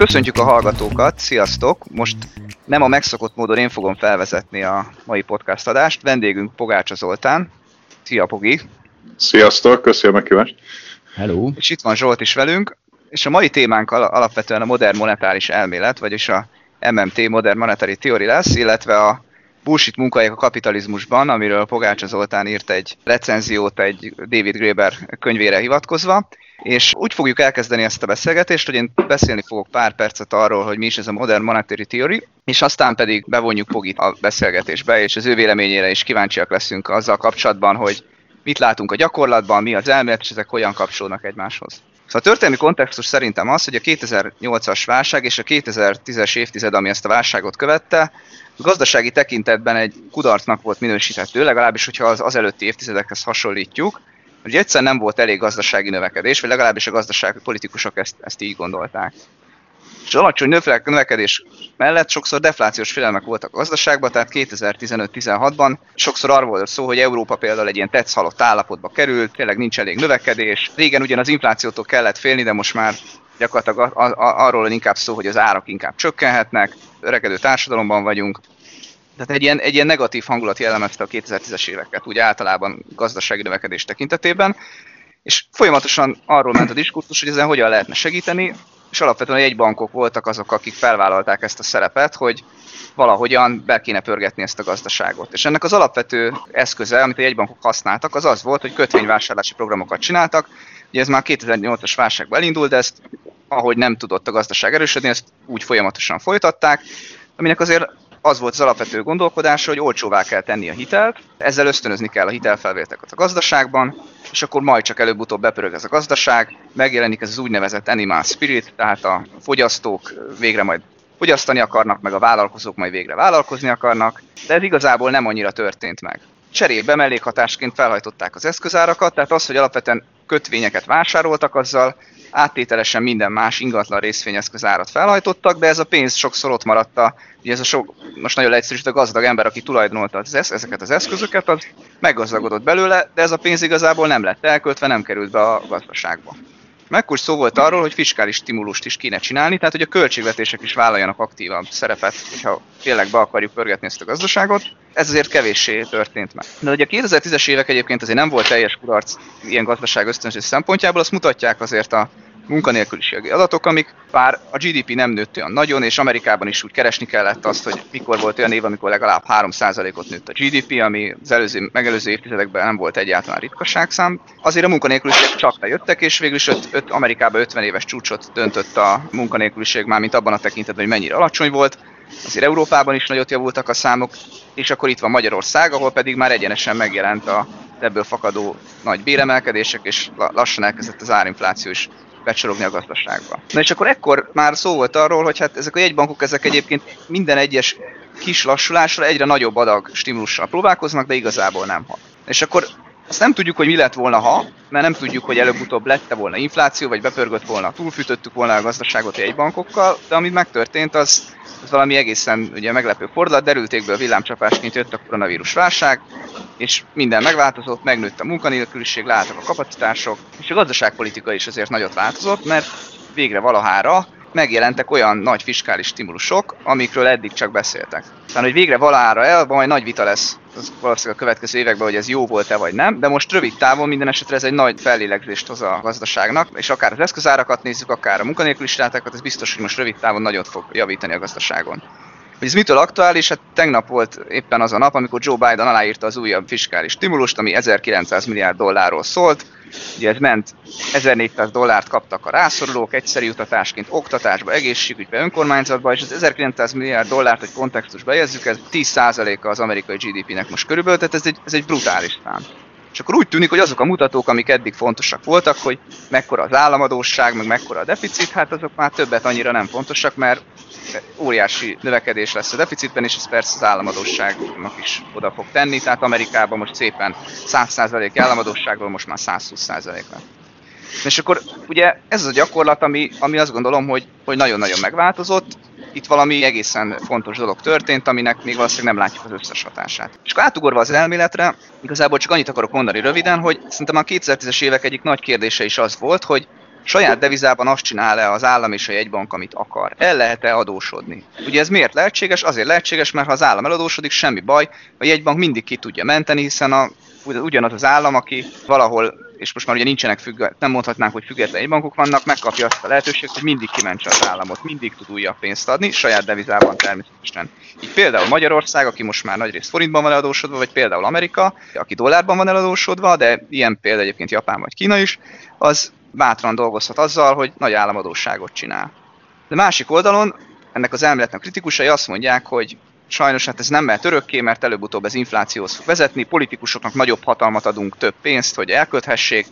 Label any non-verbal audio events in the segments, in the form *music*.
Köszöntjük a hallgatókat, sziasztok! Most nem a megszokott módon én fogom felvezetni a mai podcast adást. Vendégünk Pogácsa Zoltán. Szia Pogi! Sziasztok, köszönöm a meghívást! Hello! És itt van Zsolt is velünk, és a mai témánk alapvetően a modern monetáris elmélet, vagyis a MMT, Modern Monetary Theory lesz, illetve a bullshit munkahelyek a kapitalizmusban, amiről Pogácsa Zoltán írt egy recenziót egy David Graeber könyvére hivatkozva, és úgy fogjuk elkezdeni ezt a beszélgetést, hogy én beszélni fogok pár percet arról, hogy mi is ez a Modern Monetary Theory, és aztán pedig bevonjuk Pogit a beszélgetésbe, és az ő véleményére is kíváncsiak leszünk azzal kapcsolatban, hogy mit látunk a gyakorlatban, mi az elmélet, és ezek hogyan kapcsolódnak egymáshoz. Szóval a történelmi kontextus szerintem az, hogy a 2008-as válság és a 2010-es évtized, ami ezt a válságot követte, gazdasági tekintetben egy kudarcnak volt minősíthető, legalábbis, hogyha az, az előtti évtizedekhez hasonlítjuk, hogy egyszer nem volt elég gazdasági növekedés, vagy legalábbis a gazdasági politikusok ezt, ezt így gondolták. És alacsony növekedés mellett sokszor deflációs félelmek voltak a gazdaságban, tehát 2015-16-ban sokszor arról volt szó, hogy Európa például egy ilyen tetszhalott állapotba került, tényleg nincs elég növekedés. Régen ugyan az inflációtól kellett félni, de most már gyakorlatilag arról inkább szó, hogy az árak inkább csökkenhetnek, öregedő társadalomban vagyunk, tehát egy ilyen, egy ilyen negatív hangulat jellemezte a 2010-es éveket, úgy általában gazdasági növekedés tekintetében, és folyamatosan arról ment a diskurzus, hogy ezen hogyan lehetne segíteni, és alapvetően a jegybankok voltak azok, akik felvállalták ezt a szerepet, hogy valahogyan be kéne pörgetni ezt a gazdaságot. És ennek az alapvető eszköze, amit a jegybankok használtak, az az volt, hogy kötvényvásárlási programokat csináltak. Ugye ez már 2008-as válságban elindult, de ezt ahogy nem tudott a gazdaság erősödni, ezt úgy folyamatosan folytatták, aminek azért az volt az alapvető gondolkodás, hogy olcsóvá kell tenni a hitelt, ezzel ösztönözni kell a hitelfelvételeket a gazdaságban, és akkor majd csak előbb-utóbb bepörög ez a gazdaság, megjelenik ez az úgynevezett animal spirit, tehát a fogyasztók végre majd fogyasztani akarnak, meg a vállalkozók majd végre vállalkozni akarnak, de ez igazából nem annyira történt meg. Cserébe mellékhatásként felhajtották az eszközárakat, tehát az, hogy alapvetően kötvényeket vásároltak, azzal áttételesen minden más ingatlan részvényeszköz árat felhajtottak, de ez a pénz sokszor ott maradt a, ugye ez a sok, most nagyon leegyszerűsít a gazdag ember, aki tulajdonolta az, ezeket az eszközöket, az meggazdagodott belőle, de ez a pénz igazából nem lett elköltve, nem került be a gazdaságba. Mekkor szó volt arról, hogy fiskális stimulust is kéne csinálni, tehát hogy a költségvetések is vállaljanak aktívabb szerepet, hogyha tényleg be akarjuk pörgetni ezt a gazdaságot. Ez azért kevéssé történt meg. De ugye a 2010-es évek egyébként azért nem volt teljes kudarc ilyen gazdaság ösztönző szempontjából, azt mutatják azért a munkanélküliségi adatok, amik bár a GDP nem nőtt olyan nagyon, és Amerikában is úgy keresni kellett azt, hogy mikor volt olyan év, amikor legalább 3%-ot nőtt a GDP, ami az előző, megelőző évtizedekben nem volt egyáltalán ritkaságszám. Azért a munkanélküliség csak lejöttek, és végül is öt, öt, Amerikában 50 éves csúcsot döntött a munkanélküliség már, mint abban a tekintetben, hogy mennyire alacsony volt. Azért Európában is nagyot javultak a számok, és akkor itt van Magyarország, ahol pedig már egyenesen megjelent a ebből fakadó nagy béremelkedések, és lassan elkezdett az árinfláció is becsorogni a gazdaságba. Na és akkor ekkor már szó volt arról, hogy hát ezek a jegybankok ezek egyébként minden egyes kis lassulásra egyre nagyobb adag stimulussal próbálkoznak, de igazából nem hat. És akkor azt nem tudjuk, hogy mi lett volna, ha, mert nem tudjuk, hogy előbb-utóbb lette volna infláció, vagy bepörgött volna, túlfűtöttük volna a gazdaságot egy bankokkal, de ami megtörtént, az, az valami egészen ugye, meglepő fordulat, derültékből villámcsapásként jött a koronavírus válság, és minden megváltozott, megnőtt a munkanélküliség, láttak a kapacitások, és a gazdaságpolitika is azért nagyot változott, mert végre valahára megjelentek olyan nagy fiskális stimulusok, amikről eddig csak beszéltek. Tehát, hogy végre valahára el, majd nagy vita lesz az valószínűleg a következő években, hogy ez jó volt-e vagy nem, de most rövid távon minden esetre ez egy nagy fellélegzést hoz a gazdaságnak, és akár az eszközárakat nézzük, akár a munkanélkülisátákat, ez biztos, hogy most rövid távon nagyot fog javítani a gazdaságon. Hogy ez mitől aktuális? Hát tegnap volt éppen az a nap, amikor Joe Biden aláírta az újabb fiskális stimulust, ami 1900 milliárd dollárról szólt. Ugye ez ment, 1400 dollárt kaptak a rászorulók egyszerű utatásként oktatásba, egészségügybe, önkormányzatba, és az 1900 milliárd dollárt, hogy kontextusba helyezzük, ez 10%-a az amerikai GDP-nek most körülbelül, tehát ez egy, ez egy brutális szám. És akkor úgy tűnik, hogy azok a mutatók, amik eddig fontosak voltak, hogy mekkora az államadóság, meg mekkora a deficit, hát azok már többet annyira nem fontosak, mert óriási növekedés lesz a deficitben, és ez persze az államadóságnak is oda fog tenni, tehát Amerikában most szépen 100% államadóságról most már 120% lett. És akkor ugye ez az a gyakorlat, ami, ami azt gondolom, hogy, hogy nagyon-nagyon megváltozott, itt valami egészen fontos dolog történt, aminek még valószínűleg nem látjuk az összes hatását. És akkor átugorva az elméletre, igazából csak annyit akarok mondani röviden, hogy szerintem a 2010-es évek egyik nagy kérdése is az volt, hogy saját devizában azt csinál-e az állam és a jegybank, amit akar? El lehet-e adósodni? Ugye ez miért lehetséges? Azért lehetséges, mert ha az állam eladósodik, semmi baj, a jegybank mindig ki tudja menteni, hiszen a, ugyanaz az állam, aki valahol és most már ugye nincsenek függ, nem mondhatnánk, hogy független bankok vannak, megkapja azt a lehetőséget, hogy mindig kimentse az államot, mindig tud újabb pénzt adni, saját devizában természetesen. Így például Magyarország, aki most már nagyrészt forintban van eladósodva, vagy például Amerika, aki dollárban van eladósodva, de ilyen példa egyébként Japán vagy Kína is, az bátran dolgozhat azzal, hogy nagy államadóságot csinál. De másik oldalon ennek az elméletnek kritikusai azt mondják, hogy sajnos hát ez nem mehet örökké, mert előbb-utóbb ez inflációhoz fog vezetni, politikusoknak nagyobb hatalmat adunk, több pénzt, hogy elköthessék,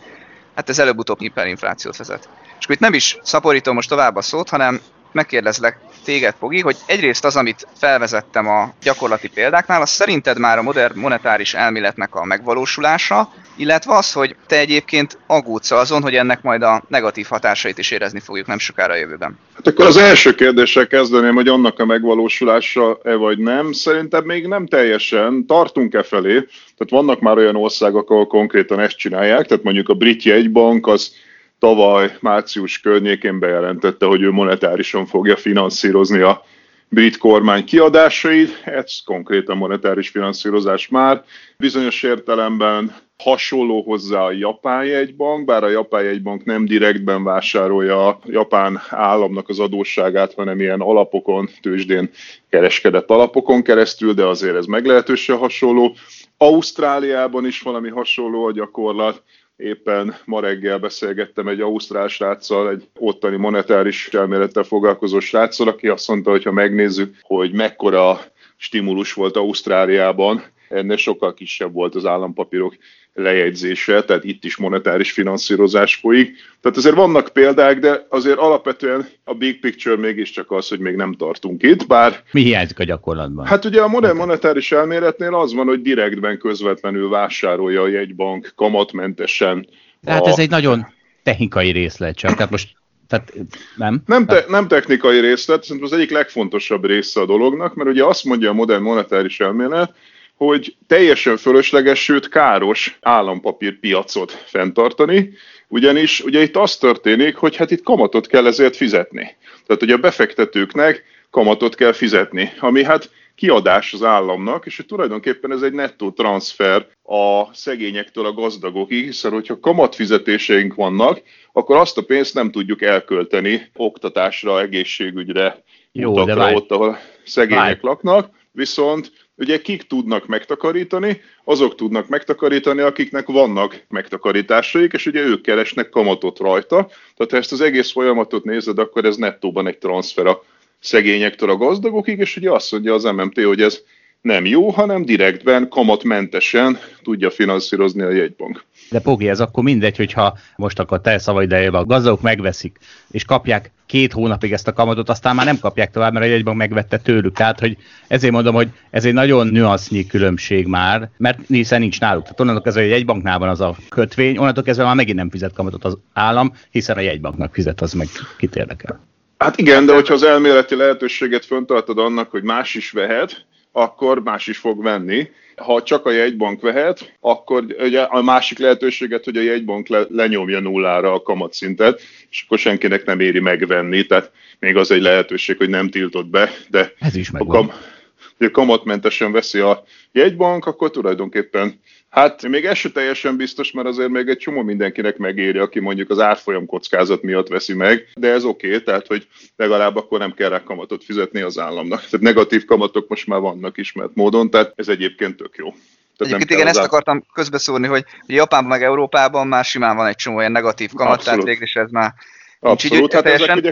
hát ez előbb-utóbb hiperinflációt vezet. És akkor itt nem is szaporítom most tovább a szót, hanem megkérdezlek téged, Pogi, hogy egyrészt az, amit felvezettem a gyakorlati példáknál, az szerinted már a modern monetáris elméletnek a megvalósulása, illetve az, hogy te egyébként aggódsz azon, hogy ennek majd a negatív hatásait is érezni fogjuk nem sokára a jövőben. Hát akkor az első kérdéssel kezdeném, hogy annak a megvalósulása-e vagy nem. Szerintem még nem teljesen. Tartunk-e felé? Tehát vannak már olyan országok, ahol konkrétan ezt csinálják, tehát mondjuk a brit jegybank az tavaly március környékén bejelentette, hogy ő monetárisan fogja finanszírozni a brit kormány kiadásait, ez konkrétan monetáris finanszírozás már. Bizonyos értelemben hasonló hozzá a japán jegybank, bár a japán jegybank nem direktben vásárolja a japán államnak az adósságát, hanem ilyen alapokon, tőzsdén kereskedett alapokon keresztül, de azért ez meglehetősen hasonló. Ausztráliában is valami hasonló a gyakorlat, Éppen ma reggel beszélgettem egy ausztrál sráccal, egy ottani monetáris elmélettel foglalkozó sráccal, aki azt mondta, hogy ha megnézzük, hogy mekkora stimulus volt Ausztráliában, ennél sokkal kisebb volt az állampapírok lejegyzése, tehát itt is monetáris finanszírozás folyik. Tehát azért vannak példák, de azért alapvetően a big picture mégiscsak az, hogy még nem tartunk itt, bár... Mi hiányzik a gyakorlatban? Hát ugye a modern monetáris elméletnél az van, hogy direktben közvetlenül vásárolja a jegybank kamatmentesen. Tehát a... ez egy nagyon technikai részlet csak, tehát most tehát nem? Nem, te, nem technikai részlet, szerintem az egyik legfontosabb része a dolognak, mert ugye azt mondja a modern monetáris elmélet, hogy teljesen fölösleges, sőt káros állampapírpiacot fenntartani, ugyanis ugye itt az történik, hogy hát itt kamatot kell ezért fizetni. Tehát ugye a befektetőknek kamatot kell fizetni, ami hát kiadás az államnak, és hogy tulajdonképpen ez egy nettó transfer a szegényektől a gazdagokig, hiszen hogyha kamatfizetéseink vannak, akkor azt a pénzt nem tudjuk elkölteni oktatásra, egészségügyre, Jó, utakra, de ott, ahol szegények Várj. laknak, viszont Ugye kik tudnak megtakarítani? Azok tudnak megtakarítani, akiknek vannak megtakarításaik, és ugye ők keresnek kamatot rajta. Tehát ha ezt az egész folyamatot nézed, akkor ez nettóban egy transfer a szegényektől a gazdagokig, és ugye azt mondja az MMT, hogy ez nem jó, hanem direktben, kamatmentesen tudja finanszírozni a jegybank. De Pogi, ez akkor mindegy, hogyha most akkor te szavaid a gazdagok megveszik, és kapják két hónapig ezt a kamatot, aztán már nem kapják tovább, mert a jegybank megvette tőlük. Tehát, hogy ezért mondom, hogy ez egy nagyon nüansznyi különbség már, mert hiszen nincs náluk. Tehát onnantól kezdve, hogy a jegybanknál van az a kötvény, onnantól kezdve már megint nem fizet kamatot az állam, hiszen a jegybanknak fizet, az meg kit érdekel. Hát igen, de hogyha az elméleti lehetőséget föntartod annak, hogy más is vehet, akkor más is fog venni. Ha csak a jegybank vehet, akkor ugye a másik lehetőséget, hogy a jegybank le, lenyomja nullára a kamatszintet, és akkor senkinek nem éri megvenni, tehát még az egy lehetőség, hogy nem tiltott be, de Ez is megvan. A kam- hogy kamatmentesen veszi a jegybank, akkor tulajdonképpen Hát még ez sem teljesen biztos, mert azért még egy csomó mindenkinek megéri, aki mondjuk az árfolyam kockázat miatt veszi meg, de ez oké, okay, tehát hogy legalább akkor nem kell rá kamatot fizetni az államnak. Tehát negatív kamatok most már vannak ismert módon, tehát ez egyébként tök jó. Tehát Egyébként igen, ezt akartam közbeszúrni, hogy Japánban meg Európában már simán van egy csomó ilyen negatív kamat, Abszolút. tehát végül ez már Abszolút, hát teljesen... ezek ugye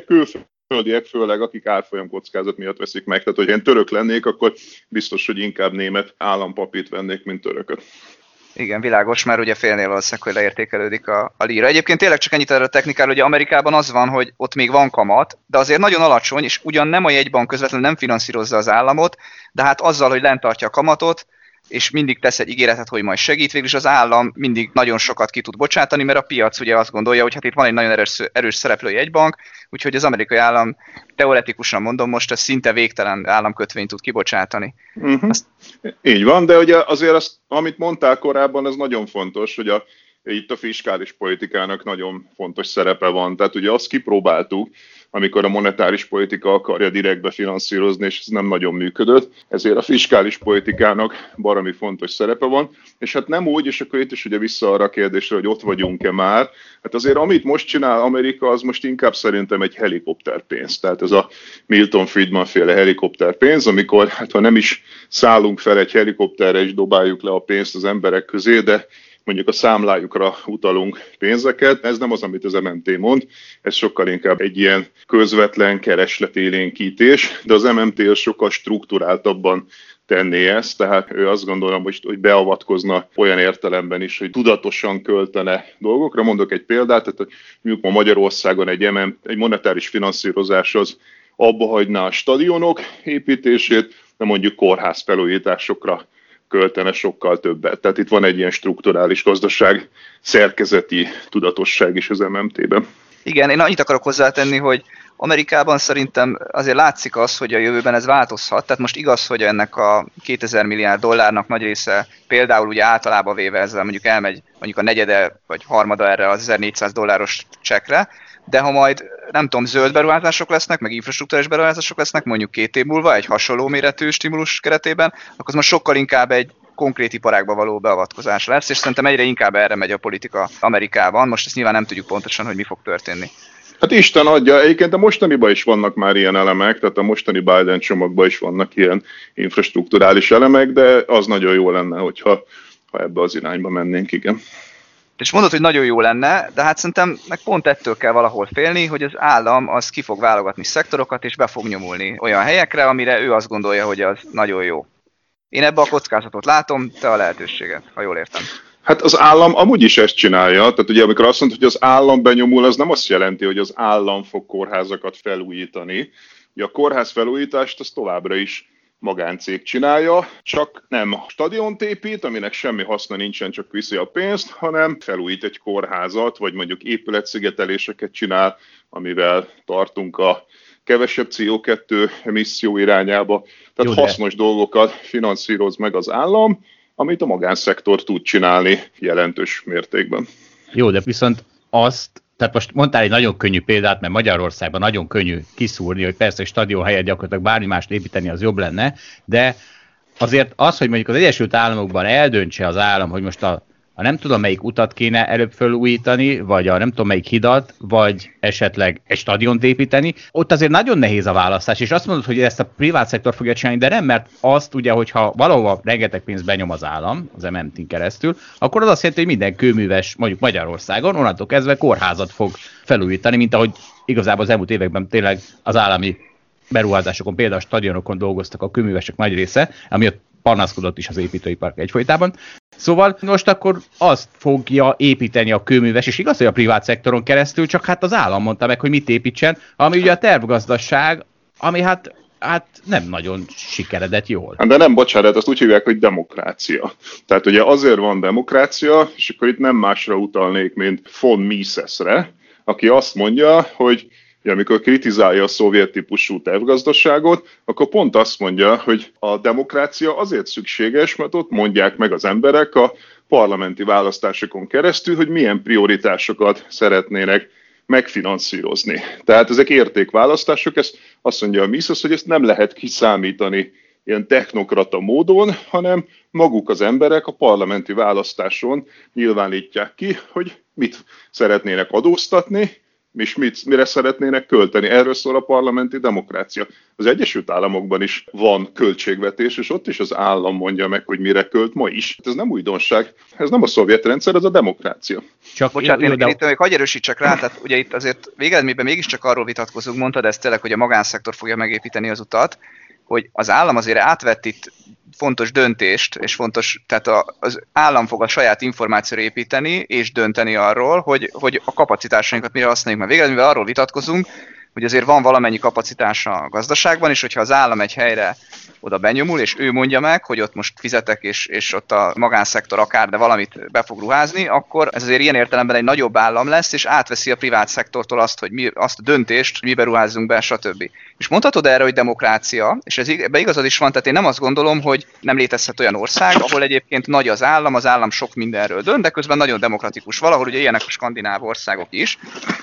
külföldiek főleg, akik árfolyam kockázat miatt veszik meg. Tehát, hogy én török lennék, akkor biztos, hogy inkább német állampapírt vennék, mint törököt. Igen, világos, mert ugye félnél valószínűleg, hogy leértékelődik a, a líra. Egyébként tényleg csak ennyit erre a technikáról, hogy Amerikában az van, hogy ott még van kamat, de azért nagyon alacsony, és ugyan nem a jegybank közvetlenül nem finanszírozza az államot, de hát azzal, hogy lent tartja a kamatot, és mindig tesz egy ígéretet, hogy majd segít, végül is az állam mindig nagyon sokat ki tud bocsátani, mert a piac ugye azt gondolja, hogy hát itt van egy nagyon erős, erős szereplői egybank, úgyhogy az amerikai állam teoretikusan mondom most, ez szinte végtelen államkötvényt tud kibocsátani. Uh-huh. Azt... Így van, de ugye azért azt, amit mondtál korábban, ez nagyon fontos, hogy a itt a fiskális politikának nagyon fontos szerepe van. Tehát ugye azt kipróbáltuk, amikor a monetáris politika akarja direktbe finanszírozni, és ez nem nagyon működött. Ezért a fiskális politikának barami fontos szerepe van, és hát nem úgy, és akkor itt is ugye vissza arra a kérdésre, hogy ott vagyunk-e már. Hát azért amit most csinál Amerika, az most inkább szerintem egy helikopterpénz. Tehát ez a Milton Friedman féle helikopterpénz, amikor hát ha nem is szállunk fel egy helikopterre és dobáljuk le a pénzt az emberek közé, de mondjuk a számlájukra utalunk pénzeket. Ez nem az, amit az MMT mond, ez sokkal inkább egy ilyen közvetlen keresletélénkítés, de az MMT az sokkal strukturáltabban tenné ezt, tehát ő azt gondolom, hogy, hogy beavatkozna olyan értelemben is, hogy tudatosan költene dolgokra. Mondok egy példát, tehát mondjuk ma Magyarországon egy, MM, egy monetáris finanszírozás az abba hagyná a stadionok építését, de mondjuk kórház felújításokra költene sokkal többet. Tehát itt van egy ilyen strukturális gazdaság, szerkezeti tudatosság is az MMT-ben. Igen, én annyit akarok hozzátenni, hogy Amerikában szerintem azért látszik az, hogy a jövőben ez változhat. Tehát most igaz, hogy ennek a 2000 milliárd dollárnak nagy része például ugye általában véve ezzel mondjuk elmegy mondjuk a negyede vagy harmada erre az 1400 dolláros csekre, de ha majd nem tudom, zöld beruházások lesznek, meg infrastruktúrás beruházások lesznek, mondjuk két év múlva egy hasonló méretű stimulus keretében, akkor az most sokkal inkább egy konkrét iparágba való beavatkozás lesz, és szerintem egyre inkább erre megy a politika Amerikában. Most ezt nyilván nem tudjuk pontosan, hogy mi fog történni. Hát Isten adja, egyébként a mostaniban is vannak már ilyen elemek, tehát a mostani Biden csomagban is vannak ilyen infrastruktúrális elemek, de az nagyon jó lenne, hogyha ha ebbe az irányba mennénk, igen. És mondod, hogy nagyon jó lenne, de hát szerintem meg pont ettől kell valahol félni, hogy az állam az ki fog válogatni szektorokat, és be fog nyomulni olyan helyekre, amire ő azt gondolja, hogy az nagyon jó. Én ebbe a kockázatot látom, te a lehetőséget, ha jól értem. Hát az állam amúgy is ezt csinálja, tehát ugye amikor azt mondta, hogy az állam benyomul, az nem azt jelenti, hogy az állam fog kórházakat felújítani. Ugye a kórház felújítást az továbbra is magáncég csinálja, csak nem stadiont épít, aminek semmi haszna nincsen, csak viszi a pénzt, hanem felújít egy kórházat, vagy mondjuk épületszigeteléseket csinál, amivel tartunk a kevesebb CO2 emisszió irányába. Tehát Jó, hasznos de... dolgokat finanszíroz meg az állam, amit a magánszektor tud csinálni jelentős mértékben. Jó, de viszont azt tehát most mondtál egy nagyon könnyű példát, mert Magyarországban nagyon könnyű kiszúrni, hogy persze egy stadion helyett gyakorlatilag bármi mást építeni, az jobb lenne, de azért az, hogy mondjuk az Egyesült Államokban eldöntse az állam, hogy most a a nem tudom melyik utat kéne előbb felújítani, vagy a nem tudom melyik hidat, vagy esetleg egy stadiont építeni, ott azért nagyon nehéz a választás, és azt mondod, hogy ezt a privát szektor fogja csinálni, de nem, mert azt ugye, hogyha valahova rengeteg pénzt benyom az állam, az MMT-n keresztül, akkor az azt jelenti, hogy minden kőműves, mondjuk Magyarországon, onnantól kezdve kórházat fog felújítani, mint ahogy igazából az elmúlt években tényleg az állami beruházásokon, például a stadionokon dolgoztak a kőművesek nagy része, ami ott panaszkodott is az építőipar egyfolytában. Szóval most akkor azt fogja építeni a kőműves, és igaz, hogy a privát szektoron keresztül, csak hát az állam mondta meg, hogy mit építsen, ami ugye a tervgazdaság, ami hát hát nem nagyon sikeredett jól. De nem, bocsánat, azt úgy hívják, hogy demokrácia. Tehát ugye azért van demokrácia, és akkor itt nem másra utalnék, mint von Misesre, aki azt mondja, hogy hogy amikor kritizálja a szovjet típusú tervgazdaságot, akkor pont azt mondja, hogy a demokrácia azért szükséges, mert ott mondják meg az emberek a parlamenti választásokon keresztül, hogy milyen prioritásokat szeretnének megfinanszírozni. Tehát ezek értékválasztások, ezt azt mondja a Mises, hogy ezt nem lehet kiszámítani ilyen technokrata módon, hanem maguk az emberek a parlamenti választáson nyilvánítják ki, hogy mit szeretnének adóztatni, és mit, mire szeretnének költeni. Erről szól a parlamenti demokrácia. Az Egyesült Államokban is van költségvetés, és ott is az állam mondja meg, hogy mire költ ma is. Ez nem újdonság, ez nem a szovjet rendszer, ez a demokrácia. Csak Bocsánat, én, én itt még hagyj erősítsek rá, tehát ugye itt azért végeredményben mégiscsak arról vitatkozunk, mondtad ezt tényleg, hogy a magánszektor fogja megépíteni az utat, hogy az állam azért átvett itt fontos döntést, és fontos, tehát az állam fog a saját információra építeni, és dönteni arról, hogy, hogy a kapacitásainkat mire használjuk. Mert végül, mivel arról vitatkozunk, hogy azért van valamennyi kapacitása a gazdaságban, és hogyha az állam egy helyre oda benyomul, és ő mondja meg, hogy ott most fizetek, és, és ott a magánszektor akár, de valamit be fog ruházni, akkor ez azért ilyen értelemben egy nagyobb állam lesz, és átveszi a privát szektortól azt, hogy mi, azt a döntést, hogy mibe ruházzunk be, stb. És mondhatod erre, hogy demokrácia, és ez ebbe igazad is van, tehát én nem azt gondolom, hogy nem létezhet olyan ország, ahol egyébként nagy az állam, az állam sok mindenről dönt, de közben nagyon demokratikus. Valahol ugye ilyenek a skandináv országok is,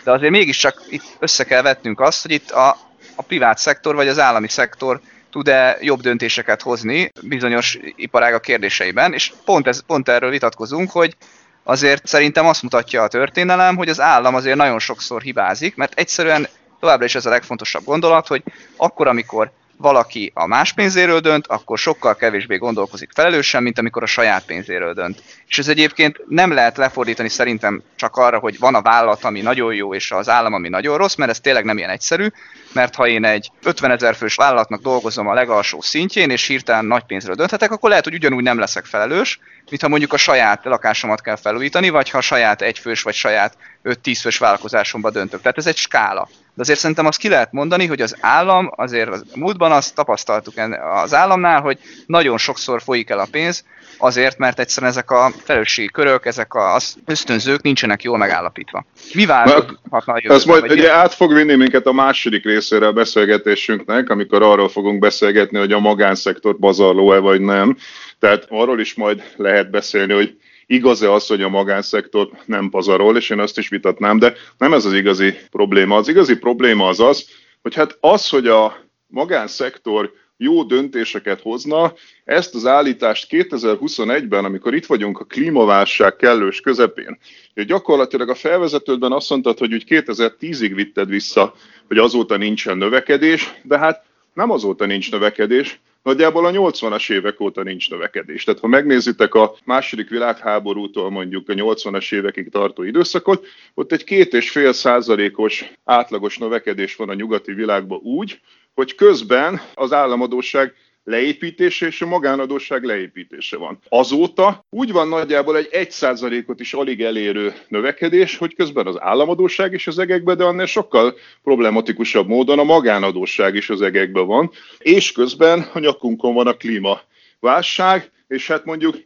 de azért mégiscsak itt össze kell vetnünk azt, hogy itt a, a privát szektor vagy az állami szektor tud-e jobb döntéseket hozni bizonyos iparágak kérdéseiben, és pont, ez, pont erről vitatkozunk, hogy azért szerintem azt mutatja a történelem, hogy az állam azért nagyon sokszor hibázik, mert egyszerűen továbbra is ez a legfontosabb gondolat, hogy akkor, amikor valaki a más pénzéről dönt, akkor sokkal kevésbé gondolkozik felelősen, mint amikor a saját pénzéről dönt. És ez egyébként nem lehet lefordítani szerintem csak arra, hogy van a vállalat, ami nagyon jó, és az állam, ami nagyon rossz, mert ez tényleg nem ilyen egyszerű, mert ha én egy 50 ezer fős vállalatnak dolgozom a legalsó szintjén, és hirtelen nagy pénzről dönthetek, akkor lehet, hogy ugyanúgy nem leszek felelős, mint ha mondjuk a saját lakásomat kell felújítani, vagy ha a saját egyfős vagy saját 5-10 fős vállalkozásomba döntök. Tehát ez egy skála. De azért szerintem azt ki lehet mondani, hogy az állam, azért az múltban azt tapasztaltuk az államnál, hogy nagyon sokszor folyik el a pénz, azért, mert egyszerűen ezek a felelősségi körök, ezek az ösztönzők nincsenek jól megállapítva. Mi változhatna a jövőben? Ez majd ugye át fog vinni minket a második részére a beszélgetésünknek, amikor arról fogunk beszélgetni, hogy a magánszektor pazarló-e vagy nem. Tehát arról is majd lehet beszélni, hogy igaz-e az, hogy a magánszektor nem pazarol, és én azt is vitatnám, de nem ez az igazi probléma. Az igazi probléma az az, hogy hát az, hogy a magánszektor jó döntéseket hozna. Ezt az állítást 2021-ben, amikor itt vagyunk a klímaválság kellős közepén, hogy gyakorlatilag a felvezetődben azt mondtad, hogy úgy 2010-ig vitted vissza, hogy azóta nincsen növekedés, de hát nem azóta nincs növekedés, nagyjából a 80-as évek óta nincs növekedés. Tehát ha megnézitek a második világháborútól mondjuk a 80-as évekig tartó időszakot, ott egy két és fél százalékos átlagos növekedés van a nyugati világban úgy, hogy közben az államadóság leépítése és a magánadóság leépítése van. Azóta úgy van nagyjából egy 1%-ot is alig elérő növekedés, hogy közben az államadóság is az egekbe, de annál sokkal problematikusabb módon a magánadóság is az egekbe van, és közben a nyakunkon van a klímaválság, és hát mondjuk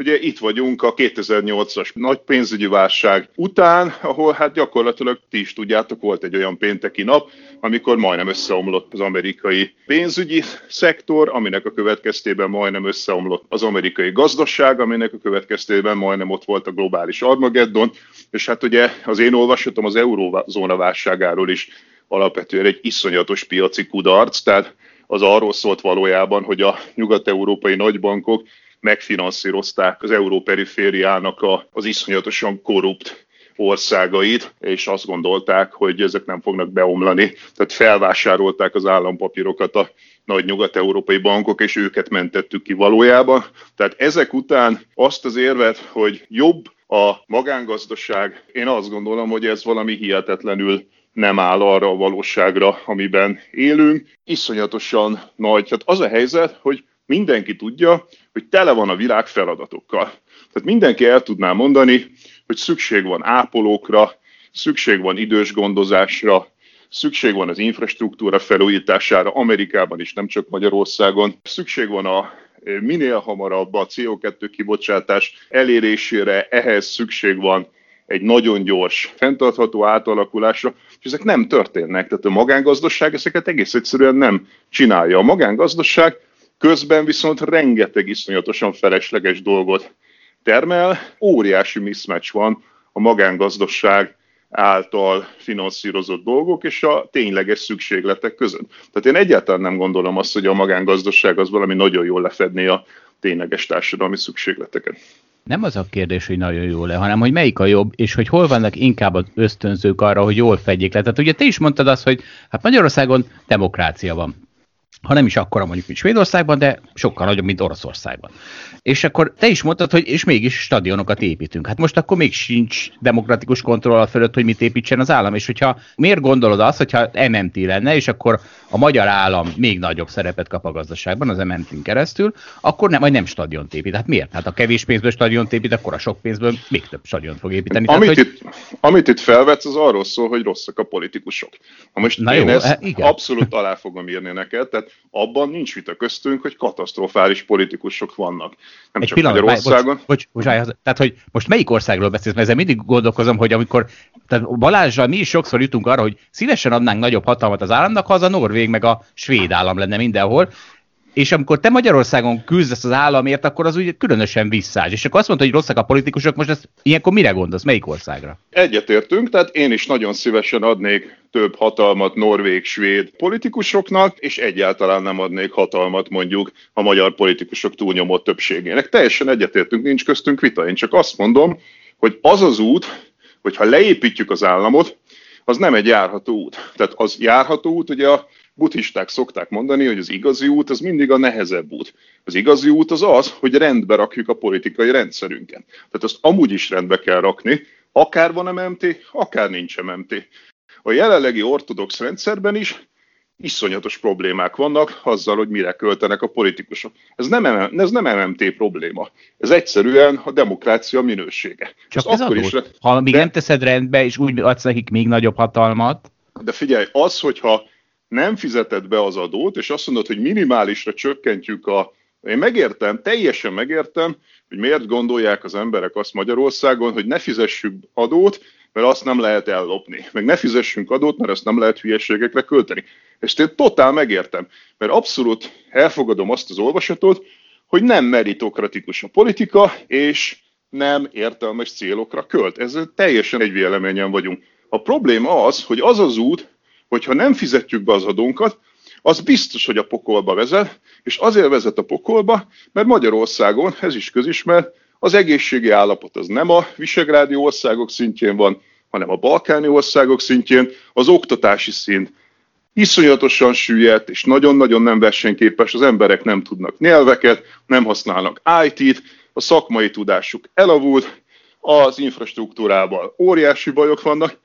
Ugye itt vagyunk a 2008-as nagy pénzügyi válság után, ahol hát gyakorlatilag ti is tudjátok, volt egy olyan pénteki nap, amikor majdnem összeomlott az amerikai pénzügyi szektor, aminek a következtében majdnem összeomlott az amerikai gazdaság, aminek a következtében majdnem ott volt a globális Armageddon, és hát ugye az én olvasatom az eurózóna válságáról is alapvetően egy iszonyatos piaci kudarc, tehát az arról szólt valójában, hogy a nyugat-európai nagybankok megfinanszírozták az európerifériának a, az iszonyatosan korrupt országait, és azt gondolták, hogy ezek nem fognak beomlani. Tehát felvásárolták az állampapírokat a nagy nyugat-európai bankok, és őket mentettük ki valójában. Tehát ezek után azt az érvet, hogy jobb a magángazdaság, én azt gondolom, hogy ez valami hihetetlenül nem áll arra a valóságra, amiben élünk. Iszonyatosan nagy. Tehát az a helyzet, hogy mindenki tudja, hogy tele van a világ feladatokkal. Tehát mindenki el tudná mondani, hogy szükség van ápolókra, szükség van idős gondozásra, szükség van az infrastruktúra felújítására Amerikában is, nem csak Magyarországon, szükség van a eh, minél hamarabb a CO2 kibocsátás elérésére, ehhez szükség van egy nagyon gyors, fenntartható átalakulásra, és ezek nem történnek. Tehát a magángazdaság ezeket egész egyszerűen nem csinálja. A magángazdaság Közben viszont rengeteg iszonyatosan felesleges dolgot termel, óriási mismatch van a magángazdaság által finanszírozott dolgok és a tényleges szükségletek között. Tehát én egyáltalán nem gondolom azt, hogy a magángazdaság az valami nagyon jól lefedné a tényleges társadalmi szükségleteket. Nem az a kérdés, hogy nagyon jó le, hanem hogy melyik a jobb, és hogy hol vannak inkább az ösztönzők arra, hogy jól fedjék le. Tehát ugye te is mondtad azt, hogy hát Magyarországon demokrácia van ha nem is akkora mondjuk, mint Svédországban, de sokkal nagyobb, mint Oroszországban. És akkor te is mondtad, hogy és mégis stadionokat építünk. Hát most akkor még sincs demokratikus kontroll fölött, hogy mit építsen az állam. És hogyha miért gondolod azt, hogyha MMT lenne, és akkor a magyar állam még nagyobb szerepet kap a gazdaságban, az MMT-n keresztül, akkor nem, vagy nem stadiont épít. Hát miért? Hát a kevés pénzből stadiont épít, akkor a sok pénzből még több stadiont fog építeni. Amit, Tehát, hogy... itt, amit itt felvetsz, az arról szól, hogy rosszak a politikusok. Ha most Na én jó, ezt hát igen. abszolút alá fogom írni neked, tehát abban nincs vita köztünk, hogy katasztrofális politikusok vannak. Nem Egy csak pillanat, Magyarországon. Bocs, bocs, bocs, tehát, hogy most melyik országról beszélsz? Mert ezzel mindig gondolkozom, hogy amikor tehát Balázsral mi is sokszor jutunk arra, hogy szívesen adnánk nagyobb hatalmat az államnak, ha az a Norvég meg a svéd állam lenne mindenhol, és amikor te Magyarországon küzdesz az államért, akkor az úgy különösen visszás. És akkor azt mondta, hogy rosszak a politikusok, most ezt ilyenkor mire gondolsz? Melyik országra? Egyetértünk, tehát én is nagyon szívesen adnék több hatalmat norvég-svéd politikusoknak, és egyáltalán nem adnék hatalmat mondjuk a magyar politikusok túlnyomó többségének. Teljesen egyetértünk, nincs köztünk vita. Én csak azt mondom, hogy az az út, hogyha leépítjük az államot, az nem egy járható út. Tehát az járható út, ugye a buddhisták szokták mondani, hogy az igazi út az mindig a nehezebb út. Az igazi út az az, hogy rendbe rakjuk a politikai rendszerünket. Tehát azt amúgy is rendbe kell rakni, akár van MMT, akár nincs MMT. A jelenlegi ortodox rendszerben is iszonyatos problémák vannak azzal, hogy mire költenek a politikusok. Ez nem, ez nem MMT probléma. Ez egyszerűen a demokrácia minősége. Csak ez akkor is, ha még de, nem teszed rendbe, és úgy adsz nekik még nagyobb hatalmat. De figyelj, az, hogyha nem fizeted be az adót, és azt mondod, hogy minimálisra csökkentjük a... Én megértem, teljesen megértem, hogy miért gondolják az emberek azt Magyarországon, hogy ne fizessük adót, mert azt nem lehet ellopni. Meg ne fizessünk adót, mert azt nem lehet hülyeségekre költeni. Ezt én totál megértem, mert abszolút elfogadom azt az olvasatot, hogy nem meritokratikus a politika, és nem értelmes célokra költ. Ezzel teljesen egy véleményen vagyunk. A probléma az, hogy az az út, hogyha nem fizetjük be az adónkat, az biztos, hogy a pokolba vezet, és azért vezet a pokolba, mert Magyarországon, ez is közismert, az egészségi állapot az nem a visegrádi országok szintjén van, hanem a balkáni országok szintjén, az oktatási szint iszonyatosan süllyedt, és nagyon-nagyon nem versenyképes, az emberek nem tudnak nyelveket, nem használnak IT-t, a szakmai tudásuk elavult, az infrastruktúrával óriási bajok vannak,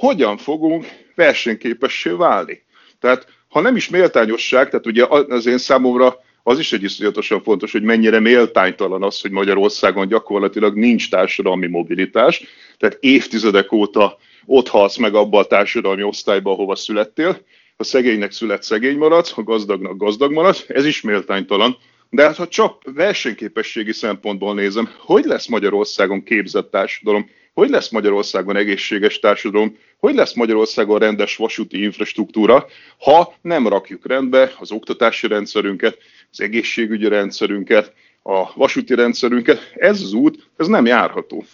hogyan fogunk versenyképessé válni? Tehát ha nem is méltányosság, tehát ugye az én számomra az is egy iszonyatosan fontos, hogy mennyire méltánytalan az, hogy Magyarországon gyakorlatilag nincs társadalmi mobilitás, tehát évtizedek óta ott halsz meg abba a társadalmi osztályba, ahova születtél, ha szegénynek szület, szegény maradsz, ha gazdagnak gazdag maradsz, ez is méltánytalan. De hát ha csak versenyképességi szempontból nézem, hogy lesz Magyarországon képzett társadalom, hogy lesz Magyarországon egészséges társadalom, hogy lesz Magyarországon rendes vasúti infrastruktúra, ha nem rakjuk rendbe az oktatási rendszerünket, az egészségügyi rendszerünket, a vasúti rendszerünket. Ez az út, ez nem járható.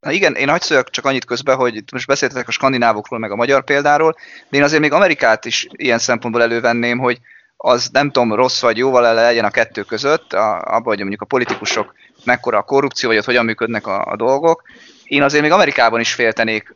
Na igen, én hagyd csak annyit közben, hogy most beszéltetek a skandinávokról, meg a magyar példáról, de én azért még Amerikát is ilyen szempontból elővenném, hogy az nem tudom, rossz vagy jó, le legyen a kettő között, abban, hogy mondjuk a politikusok mekkora a korrupció, vagy ott hogyan működnek a, a dolgok. Én azért még Amerikában is féltenék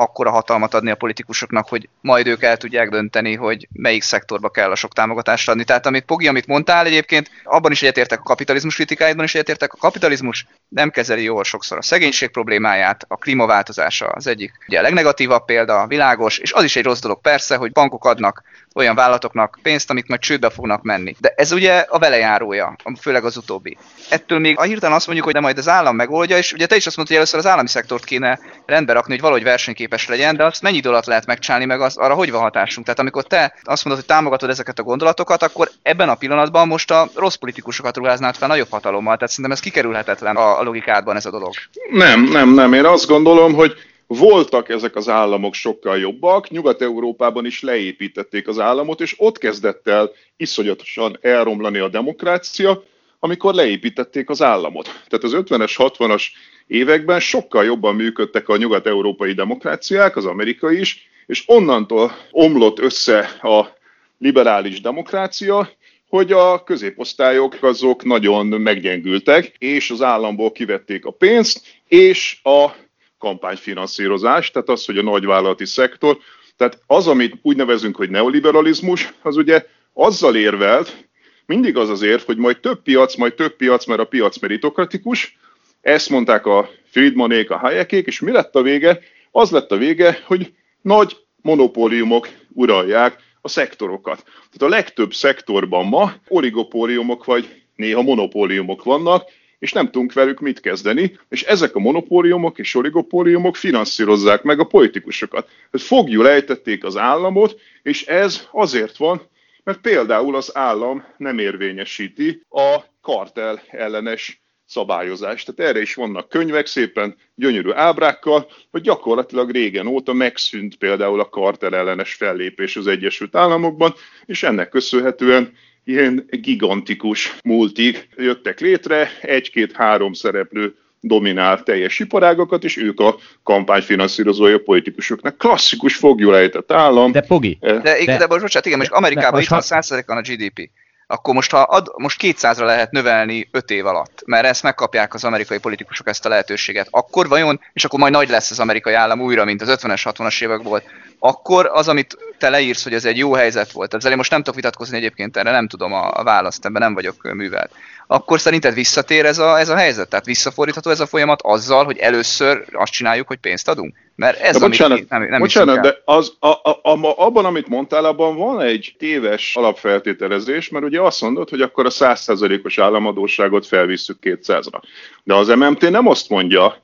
akkora hatalmat adni a politikusoknak, hogy majd ők el tudják dönteni, hogy melyik szektorba kell a sok támogatást adni. Tehát amit Pogi, amit mondtál egyébként, abban is egyetértek a kapitalizmus kritikájában is egyetértek. A kapitalizmus nem kezeli jól sokszor a szegénység problémáját, a klímaváltozása az egyik ugye a legnegatívabb példa, világos, és az is egy rossz dolog persze, hogy bankok adnak olyan vállalatoknak pénzt, amik majd csődbe fognak menni. De ez ugye a velejárója, főleg az utóbbi. Ettől még a hirtelen azt mondjuk, hogy de majd az állam megoldja, és ugye te is azt mondtad, hogy először az állami szektort kéne rendbe rakni, hogy valahogy versenyképes legyen, de azt mennyi idő alatt lehet megcsinálni, meg az, arra hogy van hatásunk. Tehát amikor te azt mondod, hogy támogatod ezeket a gondolatokat, akkor ebben a pillanatban most a rossz politikusokat ruháznád fel nagyobb hatalommal. Tehát szerintem ez kikerülhetetlen a logikádban ez a dolog. Nem, nem, nem. Én azt gondolom, hogy voltak ezek az államok sokkal jobbak, Nyugat-Európában is leépítették az államot, és ott kezdett el iszonyatosan elromlani a demokrácia, amikor leépítették az államot. Tehát az 50-es, 60-as években sokkal jobban működtek a nyugat-európai demokráciák, az amerikai is, és onnantól omlott össze a liberális demokrácia, hogy a középosztályok azok nagyon meggyengültek, és az államból kivették a pénzt, és a kampányfinanszírozást, tehát az, hogy a nagyvállalati szektor, tehát az, amit úgy nevezünk, hogy neoliberalizmus, az ugye azzal érvelt, mindig az az érv, hogy majd több piac, majd több piac, mert a piac meritokratikus, ezt mondták a Friedmanék, a Hayekék, és mi lett a vége? Az lett a vége, hogy nagy monopóliumok uralják a szektorokat. Tehát a legtöbb szektorban ma oligopóliumok vagy néha monopóliumok vannak, és nem tudunk velük mit kezdeni, és ezek a monopóliumok és oligopóliumok finanszírozzák meg a politikusokat. Tehát fogjuk ejtették az államot, és ez azért van, mert például az állam nem érvényesíti a kartel ellenes szabályozást. Tehát erre is vannak könyvek szépen gyönyörű ábrákkal, hogy gyakorlatilag régen óta megszűnt például a kartel ellenes fellépés az Egyesült Államokban, és ennek köszönhetően ilyen gigantikus multik jöttek létre, egy-két-három szereplő dominál teljes iparágakat, és ők a kampányfinanszírozója politikusoknak. Klasszikus fogjulejtett állam. De Pogi. De, de, de, de bocsánat, igen, most Amerikában itt van 100%-on a GDP akkor most, ha ad, most 200-ra lehet növelni 5 év alatt, mert ezt megkapják az amerikai politikusok ezt a lehetőséget, akkor vajon, és akkor majd nagy lesz az amerikai állam újra, mint az 50-es, 60-as évek volt, akkor az, amit te leírsz, hogy ez egy jó helyzet volt, ezzel én most nem tudok vitatkozni egyébként, erre nem tudom a, a választ, ebben nem vagyok művelt akkor szerinted visszatér ez a, ez a helyzet? Tehát visszafordítható ez a folyamat azzal, hogy először azt csináljuk, hogy pénzt adunk? Mert ez, de bocsánat, amit nem, nem bocsánat de az, a, a, a, abban, amit mondtál, abban van egy téves alapfeltételezés, mert ugye azt mondod, hogy akkor a 100%-os államadóságot felvisszük 200-ra. De az MMT nem azt mondja,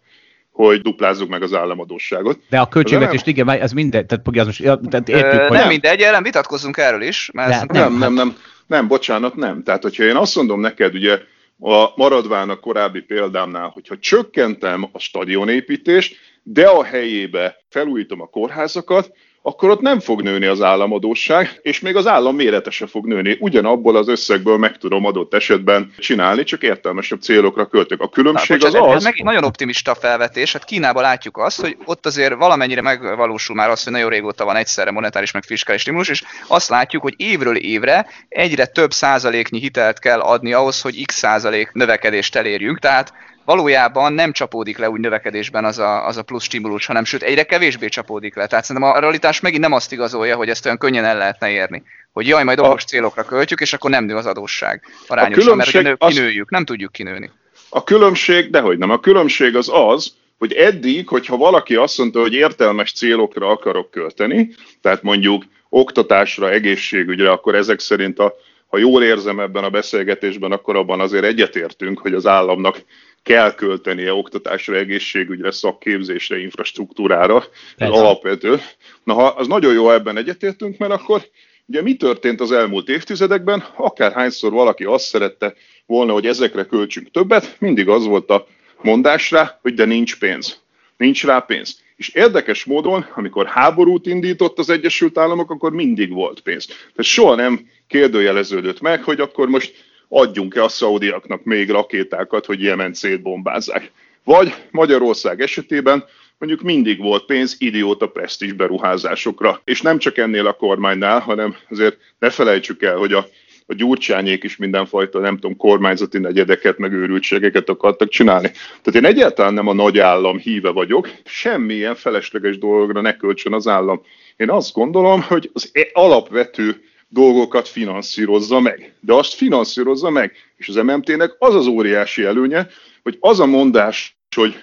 hogy duplázzuk meg az államadóságot. De a költségvetést, igen, ez minden, tehát, az most, tehát értjük, Ö, hogy... Nem mindegy, ellen vitatkozzunk erről is. Mert nem, nem, nem, nem, nem, bocsánat, nem. Tehát, hogyha én azt mondom neked, ugye a maradván a korábbi példámnál, hogyha csökkentem a stadionépítést, de a helyébe felújítom a kórházakat, akkor ott nem fog nőni az államadóság, és még az állam mérete se fog nőni. Ugyanabból az összegből meg tudom adott esetben csinálni, csak értelmesebb célokra költök. A különbség Na, bocsánat, az az... Meg nagyon optimista felvetés, hát Kínában látjuk azt, hogy ott azért valamennyire megvalósul már az, hogy nagyon régóta van egyszerre monetáris meg fiskális stimulus, és azt látjuk, hogy évről évre egyre több százaléknyi hitelt kell adni ahhoz, hogy x százalék növekedést elérjünk, tehát valójában nem csapódik le úgy növekedésben az a, az a plusz stimulus, hanem sőt egyre kevésbé csapódik le. Tehát szerintem a realitás megint nem azt igazolja, hogy ezt olyan könnyen el lehetne érni. Hogy jaj, majd okos célokra költjük, és akkor nem nő az adósság arányosan, mert nő, kinőjük, nem tudjuk kinőni. A különbség, dehogy nem, a különbség az az, hogy eddig, hogyha valaki azt mondta, hogy értelmes célokra akarok költeni, tehát mondjuk oktatásra, egészségügyre, akkor ezek szerint a, ha jól érzem ebben a beszélgetésben, akkor abban azért egyetértünk, hogy az államnak kell költenie oktatásra, egészségügyre, szakképzésre, infrastruktúrára, ez alapvető. Na, ha az nagyon jó ebben egyetértünk, mert akkor ugye mi történt az elmúlt évtizedekben, akárhányszor valaki azt szerette volna, hogy ezekre költsünk többet, mindig az volt a mondás rá, hogy de nincs pénz. Nincs rá pénz. És érdekes módon, amikor háborút indított az Egyesült Államok, akkor mindig volt pénz. Tehát soha nem kérdőjeleződött meg, hogy akkor most adjunk-e a szaudiaknak még rakétákat, hogy Jemen szétbombázzák. Vagy Magyarország esetében mondjuk mindig volt pénz idióta presztis beruházásokra. És nem csak ennél a kormánynál, hanem azért ne felejtsük el, hogy a, a gyurcsányék is mindenfajta, nem tudom, kormányzati negyedeket, meg őrültségeket akartak csinálni. Tehát én egyáltalán nem a nagy állam híve vagyok, semmilyen felesleges dologra ne költsön az állam. Én azt gondolom, hogy az e- alapvető dolgokat finanszírozza meg. De azt finanszírozza meg. És az MMT-nek az az óriási előnye, hogy az a mondás, hogy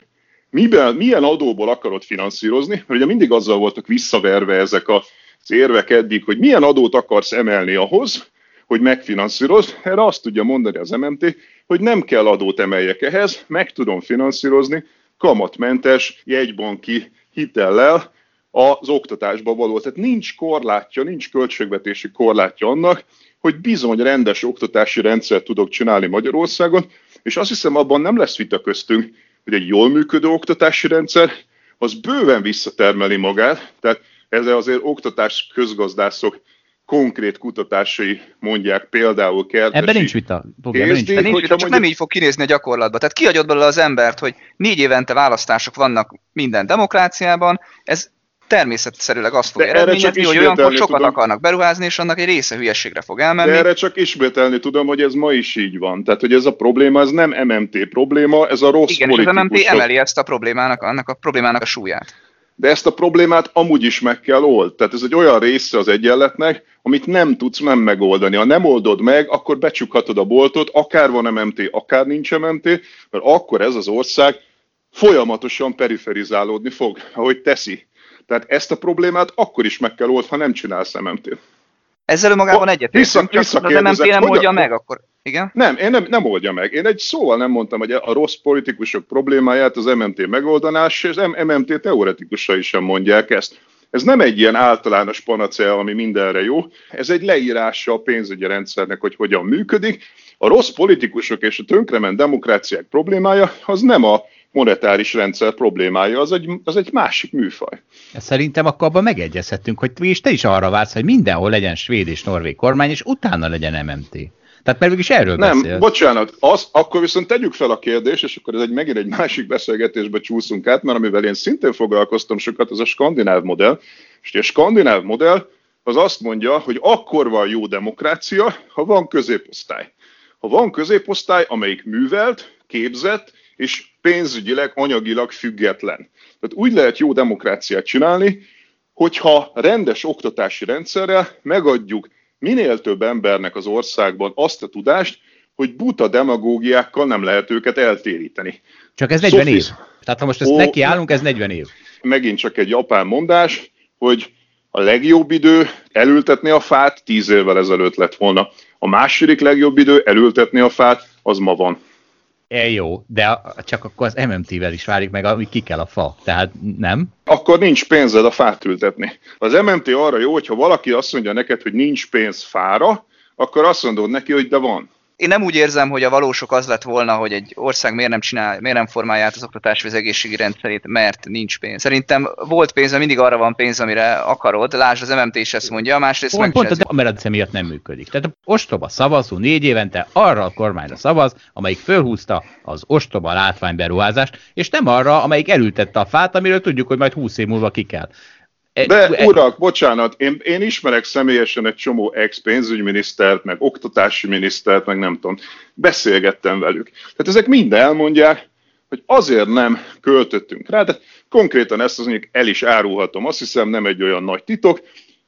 miben, milyen adóból akarod finanszírozni, mert ugye mindig azzal voltak visszaverve ezek az érvek eddig, hogy milyen adót akarsz emelni ahhoz, hogy megfinanszíroz. Erre azt tudja mondani az MMT, hogy nem kell adót emeljek ehhez, meg tudom finanszírozni kamatmentes jegybanki hitellel, az oktatásba való. Tehát nincs korlátja, nincs költségvetési korlátja annak, hogy bizony rendes oktatási rendszert tudok csinálni Magyarországon, és azt hiszem abban nem lesz vita köztünk, hogy egy jól működő oktatási rendszer az bőven visszatermeli magát, tehát ezzel azért oktatás közgazdászok konkrét kutatásai mondják például Kertesi. Ebben nincs vita. Ebben nincs, nincs vita, csak mondjuk... nem így fog kinézni a gyakorlatban. Tehát kiadjod belőle az embert, hogy négy évente választások vannak minden demokráciában, ez természetszerűleg azt fog eredményezni, hogy olyankor sokat tudom, akarnak beruházni, és annak egy része hülyeségre fog elmenni. De erre csak ismételni tudom, hogy ez ma is így van. Tehát, hogy ez a probléma, ez nem MMT probléma, ez a rossz Igen, és az MMT emeli ezt a problémának, annak a problémának a súlyát. De ezt a problémát amúgy is meg kell old. Tehát ez egy olyan része az egyenletnek, amit nem tudsz nem megoldani. Ha nem oldod meg, akkor becsukhatod a boltot, akár van MMT, akár nincs MMT, mert akkor ez az ország folyamatosan periferizálódni fog, ahogy teszi. Tehát ezt a problémát akkor is meg kell old, ha nem csinálsz MMT-t. Ezzel magában egyetértünk, csak az MMT nem oldja meg, akkor igen? Nem, én nem, nem oldja meg. Én egy szóval nem mondtam, hogy a rossz politikusok problémáját az MMT megoldanás, és az MMT teoretikusai sem mondják ezt. Ez nem egy ilyen általános panacea, ami mindenre jó, ez egy leírása a pénzügyi rendszernek, hogy hogyan működik. A rossz politikusok és a tönkrement demokráciák problémája az nem a monetáris rendszer problémája, az egy, az egy másik műfaj. Szerintem akkor abban megegyezhetünk, hogy és te is arra vársz, hogy mindenhol legyen svéd és norvég kormány, és utána legyen MMT. Tehát mert is erről Nem, beszél. bocsánat, az, akkor viszont tegyük fel a kérdést, és akkor ez egy megint egy másik beszélgetésbe csúszunk át, mert amivel én szintén foglalkoztam sokat, az a skandináv modell, és a skandináv modell az azt mondja, hogy akkor van jó demokrácia, ha van középosztály. Ha van középosztály, amelyik művelt, képzett, és pénzügyileg, anyagilag független. Tehát úgy lehet jó demokráciát csinálni, hogyha rendes oktatási rendszerrel megadjuk minél több embernek az országban azt a tudást, hogy buta demagógiákkal nem lehet őket eltéríteni. Csak ez 40 Sophie, év. Tehát ha most ezt nekiállunk, ez 40 év. Megint csak egy japán mondás, hogy a legjobb idő elültetni a fát 10 évvel ezelőtt lett volna. A második legjobb idő elültetni a fát, az ma van. E, jó, de csak akkor az MMT-vel is várjuk meg, ami ki kell a fa. Tehát nem? Akkor nincs pénzed a fát ültetni. Az MMT arra jó, hogyha valaki azt mondja neked, hogy nincs pénz fára, akkor azt mondod neki, hogy de van én nem úgy érzem, hogy a valósok az lett volna, hogy egy ország miért nem csinál, miért nem formálja át az oktatás vagy az egészségi rendszerét, mert nincs pénz. Szerintem volt pénz, mindig arra van pénz, amire akarod. Lásd, az MMT is ezt mondja, másrészt pont, meg pont a mert miatt nem működik. Tehát a ostoba szavazó négy évente arra a kormányra szavaz, amelyik fölhúzta az ostoba látványberuházást, és nem arra, amelyik elültette a fát, amiről tudjuk, hogy majd 20 év múlva ki kell. E, De e, urak, bocsánat, én, én ismerek személyesen egy csomó ex-pénzügyminisztert, meg oktatási minisztert, meg nem tudom, beszélgettem velük. Tehát ezek mind elmondják, hogy azért nem költöttünk rá, de konkrétan ezt az mondjuk el is árulhatom, azt hiszem nem egy olyan nagy titok,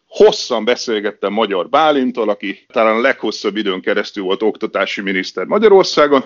hosszan beszélgettem Magyar Bálintal, aki talán a leghosszabb időn keresztül volt oktatási miniszter Magyarországon,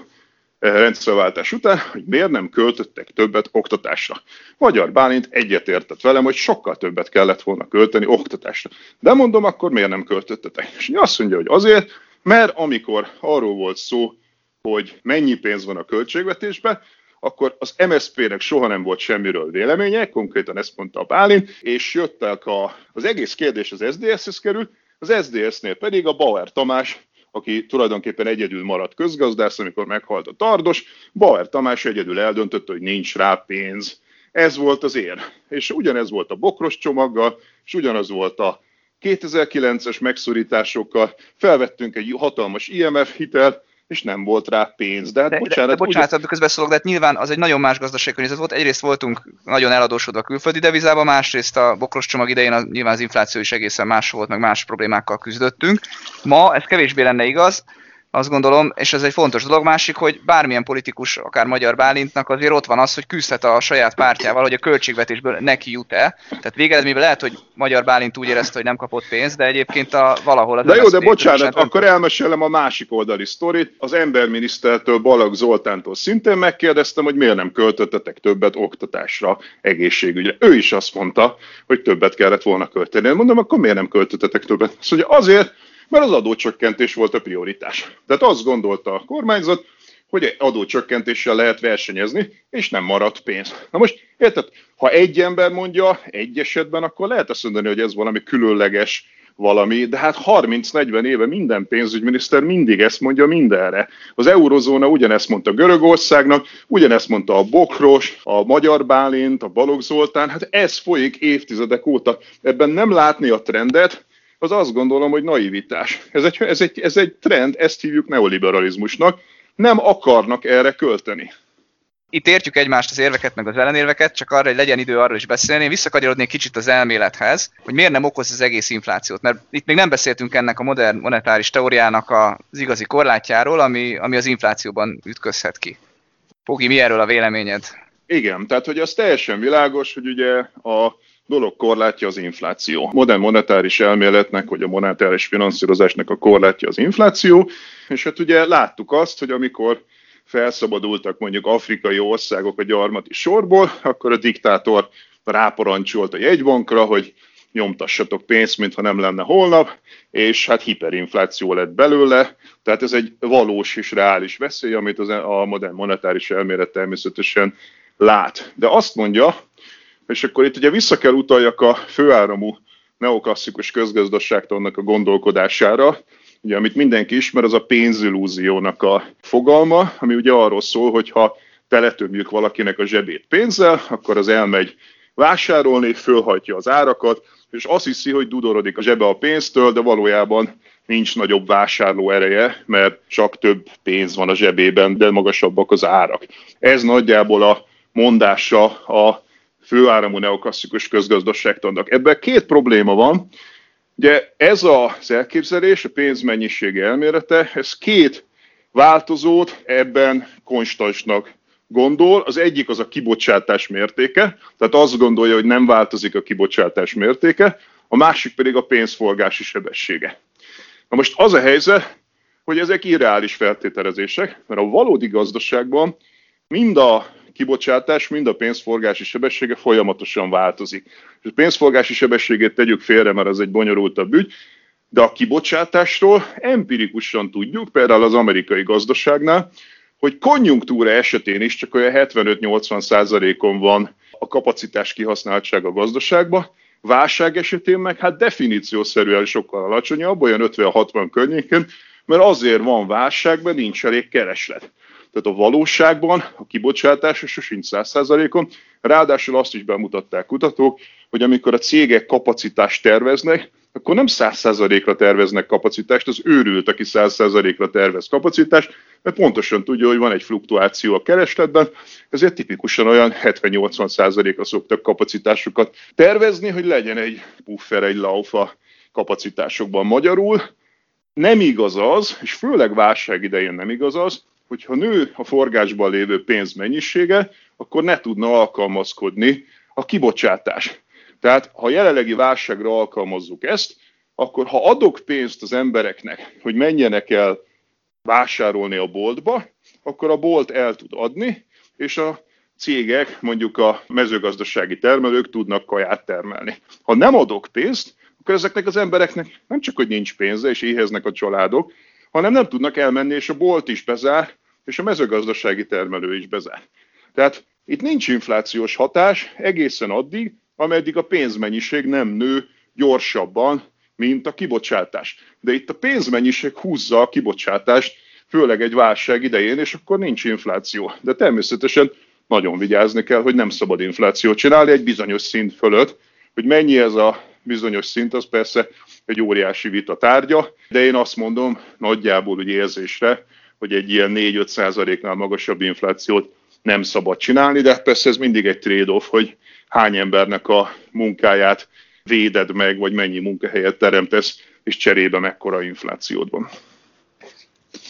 rendszerváltás után, hogy miért nem költöttek többet oktatásra. Magyar Bálint egyetértett velem, hogy sokkal többet kellett volna költeni oktatásra. De mondom, akkor miért nem költöttetek? És azt mondja, hogy azért, mert amikor arról volt szó, hogy mennyi pénz van a költségvetésben, akkor az MSZP-nek soha nem volt semmiről véleménye, konkrétan ezt mondta a Bálint, és jöttek a, az egész kérdés az SZDSZ-hez került, az SZDSZ-nél pedig a Bauer Tamás aki tulajdonképpen egyedül maradt közgazdász, amikor meghalt a Tardos, Bauer Tamás egyedül eldöntötte, hogy nincs rá pénz. Ez volt az ér. És ugyanez volt a bokros csomaggal, és ugyanaz volt a 2009-es megszorításokkal. Felvettünk egy hatalmas IMF hitelt, és nem volt rá pénz. De hát de, bocsánat, de, de bocsánat, ugye... közbeszólok, de hát nyilván az egy nagyon más gazdasági környezet volt. Egyrészt voltunk nagyon eladósodva a külföldi devizában, másrészt a bokros csomag idején a, nyilván az infláció is egészen más volt, meg más problémákkal küzdöttünk. Ma ez kevésbé lenne igaz, azt gondolom, és ez egy fontos dolog. Másik, hogy bármilyen politikus, akár Magyar Bálintnak azért ott van az, hogy küzdhet a saját pártjával, hogy a költségvetésből neki jut-e. Tehát végeredményben lehet, hogy Magyar Bálint úgy érezte, hogy nem kapott pénzt, de egyébként a, valahol az De jó, de bocsánat, akkor elmesélem a másik oldali sztorit. Az emberminisztertől, Balag Zoltántól szintén megkérdeztem, hogy miért nem költöttetek többet oktatásra, egészségügyre. Ő is azt mondta, hogy többet kellett volna költeni. Mondom, akkor miért nem költöttetek többet? Azt mondja, azért, mert az adócsökkentés volt a prioritás. Tehát azt gondolta a kormányzat, hogy adócsökkentéssel lehet versenyezni, és nem maradt pénz. Na most, érted, ha egy ember mondja egy esetben, akkor lehet azt mondani, hogy ez valami különleges valami, de hát 30-40 éve minden pénzügyminiszter mindig ezt mondja mindenre. Az eurozóna ugyanezt mondta Görögországnak, ugyanezt mondta a Bokros, a Magyar Bálint, a Balogh Zoltán, hát ez folyik évtizedek óta. Ebben nem látni a trendet, az azt gondolom, hogy naivitás. Ez egy, ez, egy, ez egy trend, ezt hívjuk neoliberalizmusnak. Nem akarnak erre költeni itt értjük egymást az érveket, meg az ellenérveket, csak arra, hogy legyen idő arról is beszélni. Én visszakanyarodnék kicsit az elmélethez, hogy miért nem okoz az egész inflációt. Mert itt még nem beszéltünk ennek a modern monetáris teóriának az igazi korlátjáról, ami, ami az inflációban ütközhet ki. Pogi, mi erről a véleményed? Igen, tehát hogy az teljesen világos, hogy ugye a dolog korlátja az infláció. Modern monetáris elméletnek, vagy a monetáris finanszírozásnak a korlátja az infláció, és hát ugye láttuk azt, hogy amikor felszabadultak mondjuk afrikai országok a gyarmati sorból, akkor a diktátor ráparancsolt a jegybankra, hogy nyomtassatok pénzt, mintha nem lenne holnap, és hát hiperinfláció lett belőle, tehát ez egy valós és reális veszély, amit az, a modern monetáris elmélet természetesen lát. De azt mondja, és akkor itt ugye vissza kell utaljak a főáramú neoklasszikus közgazdaságtannak a gondolkodására, ugye, amit mindenki ismer, az a pénzillúziónak a fogalma, ami ugye arról szól, hogy ha teletömjük valakinek a zsebét pénzzel, akkor az elmegy vásárolni, fölhajtja az árakat, és azt hiszi, hogy dudorodik a zsebe a pénztől, de valójában nincs nagyobb vásárló ereje, mert csak több pénz van a zsebében, de magasabbak az árak. Ez nagyjából a mondása a főáramú neoklasszikus közgazdaságtannak. Ebben két probléma van. Ugye ez az elképzelés, a pénzmennyiség elmélete, ez két változót ebben konstansnak gondol. Az egyik az a kibocsátás mértéke, tehát azt gondolja, hogy nem változik a kibocsátás mértéke, a másik pedig a pénzforgási sebessége. Na most az a helyzet, hogy ezek irreális feltételezések, mert a valódi gazdaságban mind a kibocsátás, mind a pénzforgási sebessége folyamatosan változik. És a pénzforgási sebességét tegyük félre, mert ez egy bonyolultabb ügy, de a kibocsátásról empirikusan tudjuk, például az amerikai gazdaságnál, hogy konjunktúra esetén is csak olyan 75-80 százalékon van a kapacitás kihasználtság a gazdaságban, válság esetén meg hát definíciószerűen sokkal alacsonyabb, olyan 50-60 környéken, mert azért van válság, mert nincs elég kereslet. Tehát a valóságban a kibocsátás sosincs 100%-on, ráadásul azt is bemutatták kutatók, hogy amikor a cégek kapacitást terveznek, akkor nem 100%-ra terveznek kapacitást, az őrült, aki 100%-ra tervez kapacitást, mert pontosan tudja, hogy van egy fluktuáció a keresletben, ezért tipikusan olyan 70-80%-ra szoktak kapacitásokat tervezni, hogy legyen egy puffer, egy laufa kapacitásokban magyarul. Nem igaz az, és főleg válság idején nem igaz az, hogyha nő a forgásban lévő pénz mennyisége, akkor ne tudna alkalmazkodni a kibocsátás. Tehát ha jelenlegi válságra alkalmazzuk ezt, akkor ha adok pénzt az embereknek, hogy menjenek el vásárolni a boltba, akkor a bolt el tud adni, és a cégek, mondjuk a mezőgazdasági termelők tudnak kaját termelni. Ha nem adok pénzt, akkor ezeknek az embereknek nem csak, hogy nincs pénze, és éheznek a családok, hanem nem tudnak elmenni, és a bolt is bezár, és a mezőgazdasági termelő is bezár. Tehát itt nincs inflációs hatás egészen addig, ameddig a pénzmennyiség nem nő gyorsabban, mint a kibocsátás. De itt a pénzmennyiség húzza a kibocsátást, főleg egy válság idején, és akkor nincs infláció. De természetesen nagyon vigyázni kell, hogy nem szabad inflációt csinálni egy bizonyos szint fölött, hogy mennyi ez a bizonyos szint, az persze egy óriási vita tárgya, de én azt mondom nagyjából úgy érzésre, hogy egy ilyen 4-5 százaléknál magasabb inflációt nem szabad csinálni, de persze ez mindig egy trade-off, hogy hány embernek a munkáját véded meg, vagy mennyi munkahelyet teremtesz, és cserébe mekkora inflációd van.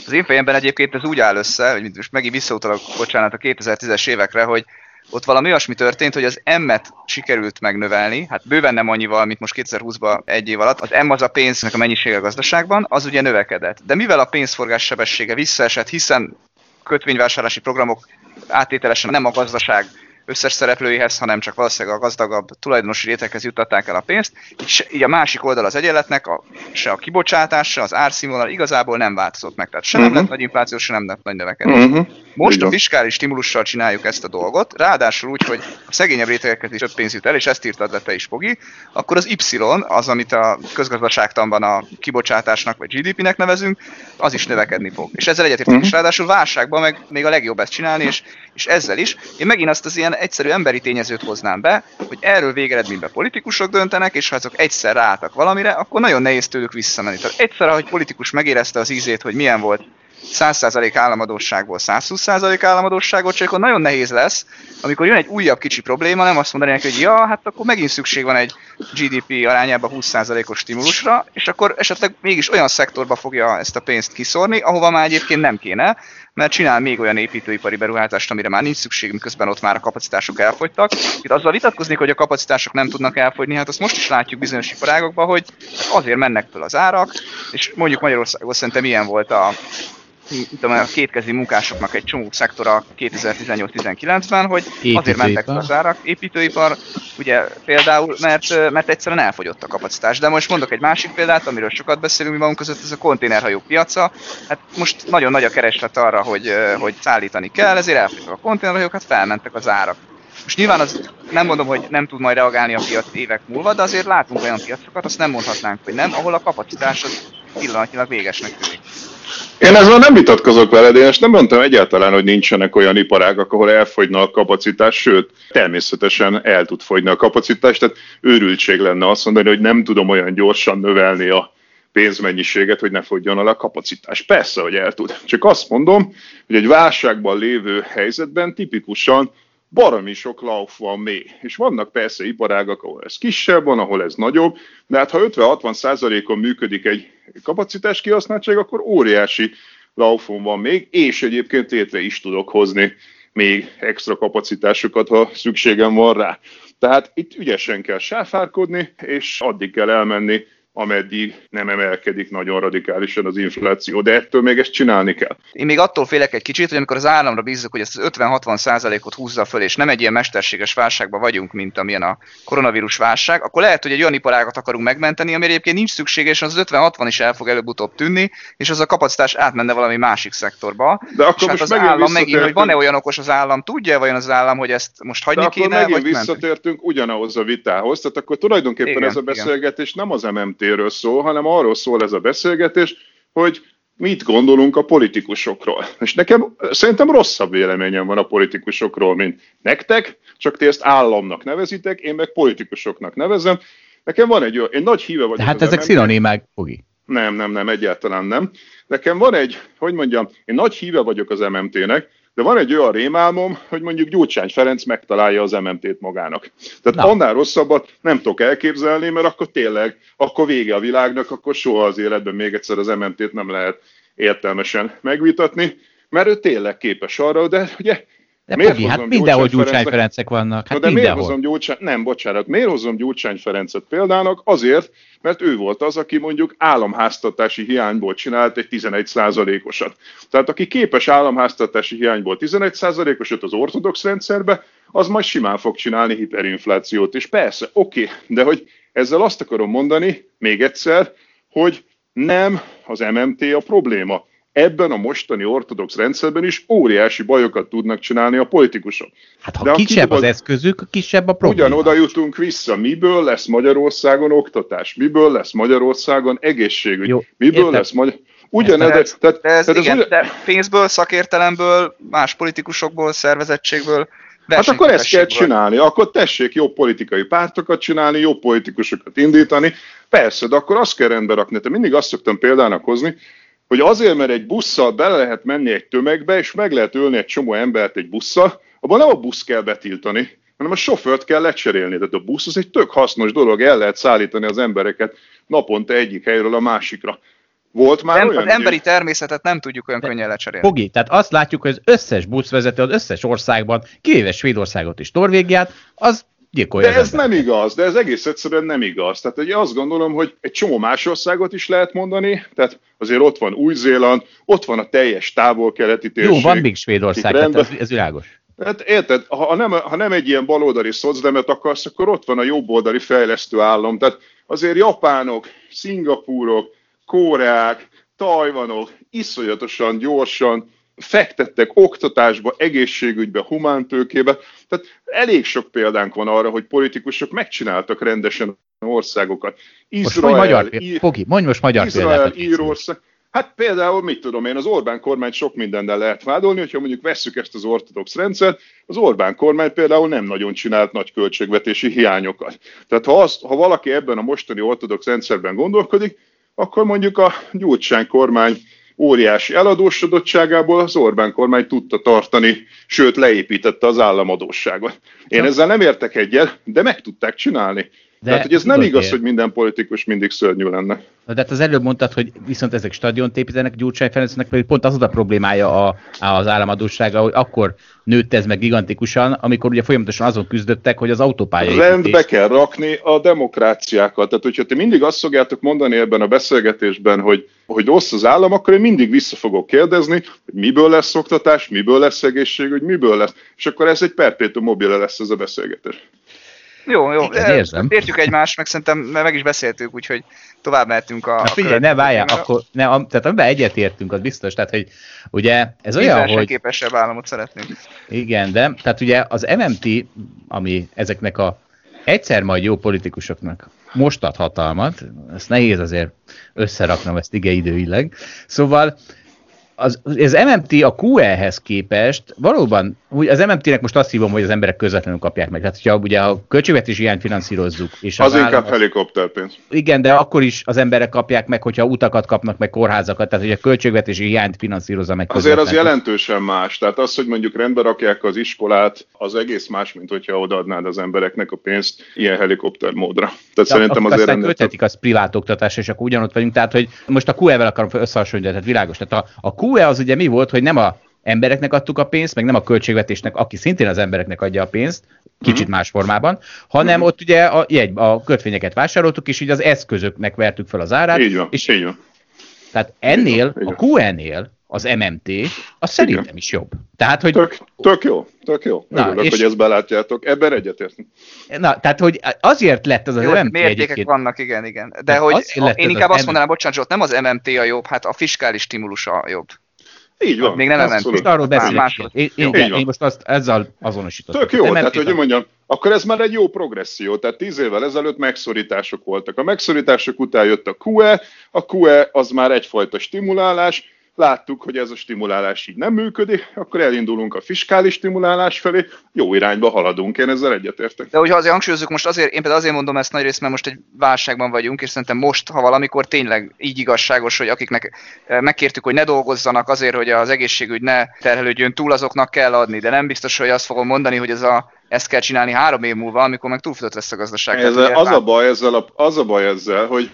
Az én fejemben egyébként ez úgy áll össze, hogy most megint visszautalok, bocsánat, a 2010-es évekre, hogy ott valami olyasmi történt, hogy az M-et sikerült megnövelni, hát bőven nem annyival, mint most 2020-ban egy év alatt. Az M az a pénznek a mennyisége a gazdaságban, az ugye növekedett. De mivel a pénzforgás sebessége visszaesett, hiszen kötvényvásárlási programok átételesen nem a gazdaság összes szereplőihez, hanem csak valószínűleg a gazdagabb tulajdonosi réteghez juttatták el a pénzt. Így, így a másik oldal az egyenletnek, a, se a kibocsátás, se az árszínvonal igazából nem változott meg. Tehát se uh-huh. nem mhm. lett nagy infláció, se nem lett nagy növekedés. Uh-huh. Most a fiskális stimulussal csináljuk ezt a dolgot, ráadásul úgy, hogy a szegényebb rétegeket is több pénz jut el, és ezt írtad le te is, Pogi, akkor az Y, az, amit a közgazdaságtanban a kibocsátásnak vagy GDP-nek nevezünk, az is növekedni fog. És ezzel egyetértek, uh-huh. ráadásul válságban meg még a legjobb ezt csinálni, és, és ezzel is. Én megint azt az ilyen egyszerű emberi tényezőt hoznám be, hogy erről végeredményben politikusok döntenek, és ha azok egyszer ráálltak valamire, akkor nagyon nehéz tőlük visszamenni. Tehát egyszer, ahogy politikus megérezte az ízét, hogy milyen volt 100% államadóságból 120% államadóságot, csak akkor nagyon nehéz lesz, amikor jön egy újabb kicsi probléma, nem azt mondani neki, hogy ja, hát akkor megint szükség van egy GDP arányában 20%-os stimulusra, és akkor esetleg mégis olyan szektorba fogja ezt a pénzt kiszorni, ahova már egyébként nem kéne, mert csinál még olyan építőipari beruházást, amire már nincs szükség, miközben ott már a kapacitások elfogytak. Itt azzal vitatkozni, hogy a kapacitások nem tudnak elfogyni, hát azt most is látjuk bizonyos iparágokban, hogy azért mennek föl az árak, és mondjuk Magyarországon szerintem ilyen volt a tudom, a kétkezi munkásoknak egy csomó szektora 2018-19-ben, hogy építőipar. azért mentek fel az árak, építőipar, ugye például, mert, mert egyszerűen elfogyott a kapacitás. De most mondok egy másik példát, amiről sokat beszélünk mi magunk között, ez a konténerhajók piaca. Hát most nagyon nagy a kereslet arra, hogy, hogy szállítani kell, ezért elfogytak a konténerhajók, hát felmentek az árak. Most nyilván az nem mondom, hogy nem tud majd reagálni a piac évek múlva, de azért látunk olyan piacokat, azt nem mondhatnánk, hogy nem, ahol a kapacitás az pillanatnyilag végesnek tűnik. Én ezzel nem vitatkozok veled, én ezt nem mondtam egyáltalán, hogy nincsenek olyan iparágak, ahol elfogyna a kapacitás, sőt, természetesen el tud fogyni a kapacitás, tehát őrültség lenne azt mondani, hogy nem tudom olyan gyorsan növelni a pénzmennyiséget, hogy ne fogjon el a kapacitás. Persze, hogy el tud. Csak azt mondom, hogy egy válságban lévő helyzetben tipikusan baromi sok lauf van még. És vannak persze iparágak, ahol ez kisebb van, ahol ez nagyobb, de hát ha 50-60 százalékon működik egy kapacitás kihasználtság, akkor óriási laufon van még, és egyébként létre is tudok hozni még extra kapacitásokat, ha szükségem van rá. Tehát itt ügyesen kell sáfárkodni, és addig kell elmenni, ameddig nem emelkedik nagyon radikálisan az infláció, de ettől még ezt csinálni kell. Én még attól félek egy kicsit, hogy amikor az államra bízzuk, hogy ezt az 50-60 százalékot húzza föl, és nem egy ilyen mesterséges válságban vagyunk, mint amilyen a koronavírus válság, akkor lehet, hogy egy olyan iparágat akarunk megmenteni, ami egyébként nincs szükséges, és az 50-60 is el fog előbb-utóbb tűnni, és az a kapacitás átmenne valami másik szektorba. De akkor és hát most az állam megint, hogy van-e olyan okos az állam, tudja vajon az állam, hogy ezt most hagyni De kéne, akkor vagy visszatértünk ugyanahoz a vitához, tehát akkor tulajdonképpen igen, ez a beszélgetés igen. nem az MMT MNT-ről szól, hanem arról szól ez a beszélgetés, hogy mit gondolunk a politikusokról. És nekem szerintem rosszabb véleményem van a politikusokról, mint nektek, csak ti ezt államnak nevezitek, én meg politikusoknak nevezem. Nekem van egy olyan, én nagy híve vagyok. Hát ezek szinonimák, Fogi. Nem, nem, nem, egyáltalán nem. Nekem van egy, hogy mondjam, én nagy híve vagyok az MMT-nek, de van egy olyan rémálmom, hogy mondjuk Gyurcsány Ferenc megtalálja az MMT-t magának. Tehát Na. annál rosszabbat nem tudok elképzelni, mert akkor tényleg, akkor vége a világnak, akkor soha az életben még egyszer az MMT-t nem lehet értelmesen megvitatni, mert ő tényleg képes arra, de ugye de miért Pogi, hát mindenhol Gyurcsány Ferencek vannak. Hát de mindenhol. miért hozom Gyurcsány, nem, bocsánat, miért hozom Gyurcsány Ferencet példának? Azért, mert ő volt az, aki mondjuk államháztatási hiányból csinált egy 11%-osat. Tehát aki képes államháztatási hiányból 11%-osat az ortodox rendszerbe, az majd simán fog csinálni hiperinflációt. És persze, oké, okay, de hogy ezzel azt akarom mondani, még egyszer, hogy nem az MMT a probléma ebben a mostani ortodox rendszerben is óriási bajokat tudnak csinálni a politikusok. Hát ha De kisebb az eszközük, kisebb a probléma. Ugyanoda jutunk vissza, miből lesz Magyarországon oktatás, miből lesz Magyarországon egészségügy, Jó, miből értem. lesz Magyar... Ugyanez, ez, tehát, de ez, tehát igen, ugyan... de pénzből, szakértelemből, más politikusokból, szervezettségből, Hát akkor ezt kell csinálni, akkor tessék jobb politikai pártokat csinálni, jobb politikusokat indítani. Persze, de akkor azt kell rendbe rakni. Te mindig azt szoktam példának hozni, hogy azért, mert egy busszal bele lehet menni egy tömegbe, és meg lehet ölni egy csomó embert egy busszal, abban nem a busz kell betiltani, hanem a sofőrt kell lecserélni. Tehát a busz az egy tök hasznos dolog, el lehet szállítani az embereket naponta egyik helyről a másikra. Volt már nem, olyan? Az emberi természetet nem tudjuk olyan könnyen lecserélni. Fogi, tehát azt látjuk, hogy az összes buszvezető az összes országban, kivéve Svédországot és Norvégiát, az gyilkolja. De ez nem igaz, de ez egész egyszerűen nem igaz. Tehát ugye azt gondolom, hogy egy csomó más országot is lehet mondani, tehát azért ott van Új-Zéland, ott van a teljes távol-keleti térség. Jó, van még Svédország, tehát ez, ez világos. Hát érted, ha nem, ha nem egy ilyen baloldali szocdemet akarsz, akkor ott van a jobboldali fejlesztő állam. Tehát azért japánok, szingapúrok, kóreák, tajvanok iszonyatosan gyorsan fektettek oktatásba, egészségügybe, humántőkébe. Tehát elég sok példánk van arra, hogy politikusok megcsináltak rendesen országokat. Izrael, most magyar, Fogi, mondj most magyar Izrael, Írország. Hát például, mit tudom én, az Orbán kormány sok mindennel lehet vádolni, hogyha mondjuk vesszük ezt az ortodox rendszert, az Orbán kormány például nem nagyon csinált nagy költségvetési hiányokat. Tehát ha, azt, ha valaki ebben a mostani ortodox rendszerben gondolkodik, akkor mondjuk a Gyurcsány kormány óriási eladósodottságából az Orbán kormány tudta tartani, sőt leépítette az államadósságot. Én ezzel nem értek egyet, de meg tudták csinálni. De Tehát, hogy ez nem igaz, ér. hogy minden politikus mindig szörnyű lenne. Na, de hát az előbb mondtad, hogy viszont ezek stadiont építenek Gyurcsány Ferencnek, pedig pont az a problémája a, az államadósága, hogy akkor nőtt ez meg gigantikusan, amikor ugye folyamatosan azon küzdöttek, hogy az autópálya Rendbe kell rakni a demokráciákat. Tehát, hogyha te mindig azt szokjátok mondani ebben a beszélgetésben, hogy, hogy rossz az állam, akkor én mindig vissza fogok kérdezni, hogy miből lesz oktatás, miből lesz egészségügy, miből lesz. És akkor ez egy perpétum mobile lesz ez a beszélgetés. Jó, jó. Igen, érzem. Értjük egymást, meg szerintem meg is beszéltük, úgyhogy tovább mehetünk a... Na figyelj, ne várjál, akkor, ne, a, tehát amiben egyetértünk, az biztos, tehát hogy ugye ez olyan, hogy... képesebb államot szeretnénk. Igen, de tehát ugye az MMT, ami ezeknek a egyszer majd jó politikusoknak most ad hatalmat, ezt nehéz azért összeraknom ezt igeidőileg, szóval az, az MMT a QE-hez képest valóban, úgy az MMT-nek most azt hívom, hogy az emberek közvetlenül kapják meg. Tehát, hogyha ugye a költségvetési hiányt finanszírozzuk. És az, az inkább helikopterpénz. Igen, de akkor is az emberek kapják meg, hogyha utakat kapnak meg, kórházakat, tehát hogy a költségvetési hiányt finanszírozza meg. Azért az jelentősen más. Tehát az, hogy mondjuk rendbe rakják az iskolát, az egész más, mint hogyha odaadnád az embereknek a pénzt ilyen helikopter módra. Tehát ja, szerintem azért aztán költhetik az privát oktatás, és akkor ugyanott vagyunk. Tehát, hogy most a QE-vel akarom összehasonlítani, tehát világos. Tehát a, a QE az ugye mi volt, hogy nem a embereknek adtuk a pénzt, meg nem a költségvetésnek, aki szintén az embereknek adja a pénzt, kicsit uh-huh. más formában, hanem uh-huh. ott ugye a, jegy, a kötvényeket vásároltuk, és így az eszközöknek vertük fel az árát. Így van, és így van. Tehát ennél, így van, a QN-nél az MMT, az szerintem Igen. is jobb. Tehát, hogy... Tök, tök jó, tök jó. Na, Örülök, és... hogy ezt belátjátok. Ebben egyetértünk. Na, tehát, hogy azért lett az az jó, MMT Mértékek egyébként. vannak, igen, igen. De hát hogy én inkább azt mondanám, bocsánat, Zsolt, nem az MMT a jobb, hát a fiskális stimulus a jobb. Így van. Még nem MMT. Most arról beszélek. Én, én, én, én most azt ezzel azonosítottam. Tök jó, MMT tehát hogy mondjam, akkor ez már egy jó progresszió. Tehát tíz évvel ezelőtt megszorítások voltak. A megszorítások után jött a QE, a QE az már egyfajta stimulálás, láttuk, hogy ez a stimulálás így nem működik, akkor elindulunk a fiskális stimulálás felé, jó irányba haladunk, én ezzel egyetértek. De hogyha azért hangsúlyozzuk, most azért, én például azért mondom ezt nagy részt, mert most egy válságban vagyunk, és szerintem most, ha valamikor tényleg így igazságos, hogy akiknek eh, megkértük, hogy ne dolgozzanak azért, hogy az egészségügy ne terhelődjön túl, azoknak kell adni, de nem biztos, hogy azt fogom mondani, hogy ez a ezt kell csinálni három év múlva, amikor meg túlfutott lesz a gazdaság. Ez az, a baj ezzel, a, az a baj ezzel, hogy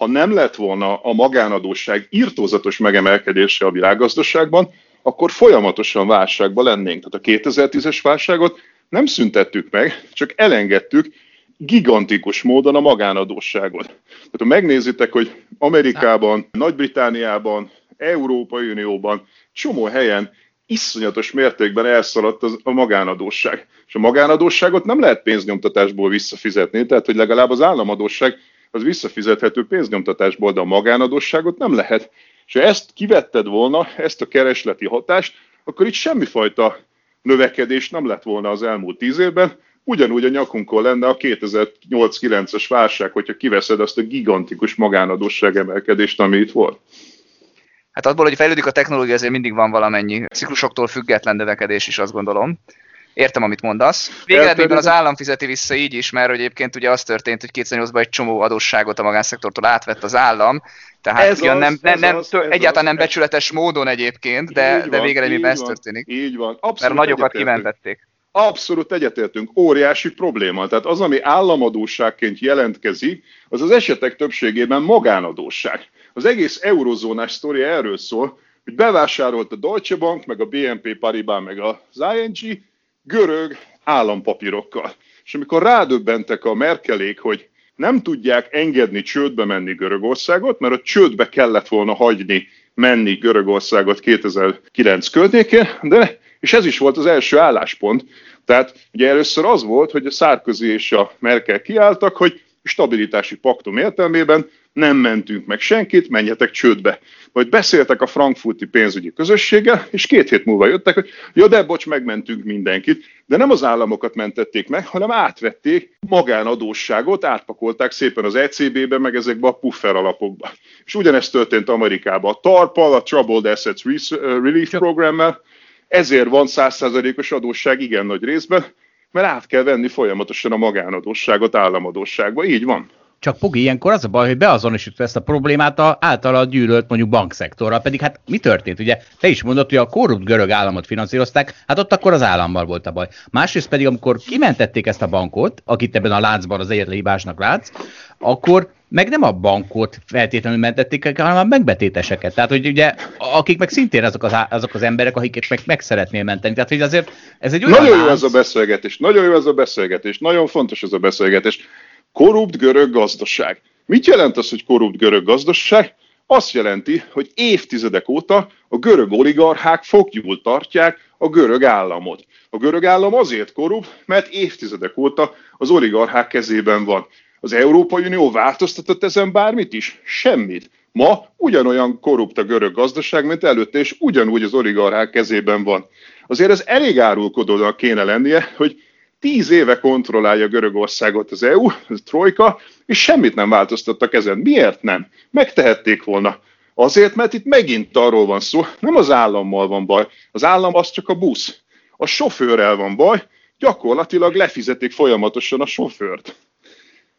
ha nem lett volna a magánadóság írtózatos megemelkedése a világgazdaságban, akkor folyamatosan válságban lennénk. Tehát a 2010-es válságot nem szüntettük meg, csak elengedtük gigantikus módon a magánadósságot. Tehát ha megnézitek, hogy Amerikában, Nagy-Britániában, Európai Unióban, csomó helyen iszonyatos mértékben elszaladt az, a magánadósság. És a magánadósságot nem lehet pénznyomtatásból visszafizetni, tehát hogy legalább az államadósság az visszafizethető pénznyomtatásból, de a magánadosságot nem lehet. És ha ezt kivetted volna, ezt a keresleti hatást, akkor itt semmifajta növekedés nem lett volna az elmúlt tíz évben, ugyanúgy a nyakunkon lenne a 2008-9-es válság, hogyha kiveszed azt a gigantikus magánadosság emelkedést, ami itt volt. Hát abból, hogy fejlődik a technológia, azért mindig van valamennyi ciklusoktól független növekedés is, azt gondolom. Értem, amit mondasz. Végeredményben az állam fizeti vissza így is, mert egyébként ugye az történt, hogy 2008-ban egy csomó adósságot a magánszektortól átvett az állam, tehát ez ugyan az, nem, nem, nem, az, egyáltalán az, nem becsületes módon egyébként, de, de végeredményben ez történik. Így van. Abszolút mert nagyokat kimentették. Abszolút egyetértünk, óriási probléma. Tehát az, ami államadóságként jelentkezik, az az esetek többségében magánadóság. Az egész eurozónás sztoria erről szól, hogy bevásárolt a Deutsche Bank, meg a BNP Paribas, meg az ING, görög állampapírokkal. És amikor rádöbbentek a Merkelék, hogy nem tudják engedni csődbe menni Görögországot, mert a csődbe kellett volna hagyni menni Görögországot 2009 környékén, de és ez is volt az első álláspont. Tehát ugye először az volt, hogy a Szárközi és a Merkel kiálltak, hogy stabilitási paktum értelmében nem mentünk meg senkit, menjetek csődbe. Vagy beszéltek a frankfurti pénzügyi közösséggel, és két hét múlva jöttek, hogy ja, de bocs, megmentünk mindenkit. De nem az államokat mentették meg, hanem átvették magánadósságot, átpakolták szépen az ECB-be, meg ezekbe a puffer alapokba. És ugyanezt történt Amerikában. A TARPal, a Troubled Assets Relief Programmel, ezért van százszázalékos adósság igen nagy részben, mert át kell venni folyamatosan a magánadósságot államadósságba. Így van. Csak Pogi, ilyenkor az a baj, hogy beazonosítva ezt a problémát a általa gyűlölt mondjuk bankszektorral, pedig hát mi történt? Ugye te is mondod, hogy a korrupt görög államot finanszírozták, hát ott akkor az állammal volt a baj. Másrészt pedig, amikor kimentették ezt a bankot, akit ebben a láncban az egyetlen hibásnak látsz, akkor meg nem a bankot feltétlenül mentették, hanem a megbetéteseket. Tehát, hogy ugye, akik meg szintén azok az, azok az emberek, akiket meg, meg szeretnél menteni. Tehát, hogy azért ez egy olyan Nagyon lánc... jó ez a beszélgetés, nagyon jó ez a beszélgetés, nagyon fontos ez a beszélgetés. Korrupt görög gazdaság. Mit jelent az, hogy korrupt görög gazdaság? Azt jelenti, hogy évtizedek óta a görög oligarchák foggyúl tartják a görög államot. A görög állam azért korrupt, mert évtizedek óta az oligarchák kezében van. Az Európai Unió változtatott ezen bármit is? Semmit. Ma ugyanolyan korrupt a görög gazdaság, mint előtte, és ugyanúgy az oligarchák kezében van. Azért ez elég árulkodónak kéne lennie, hogy tíz éve kontrollálja Görögországot az EU, az Trojka, és semmit nem változtattak ezen. Miért nem? Megtehették volna. Azért, mert itt megint arról van szó, nem az állammal van baj, az állam az csak a busz. A sofőrrel van baj, gyakorlatilag lefizetik folyamatosan a sofőrt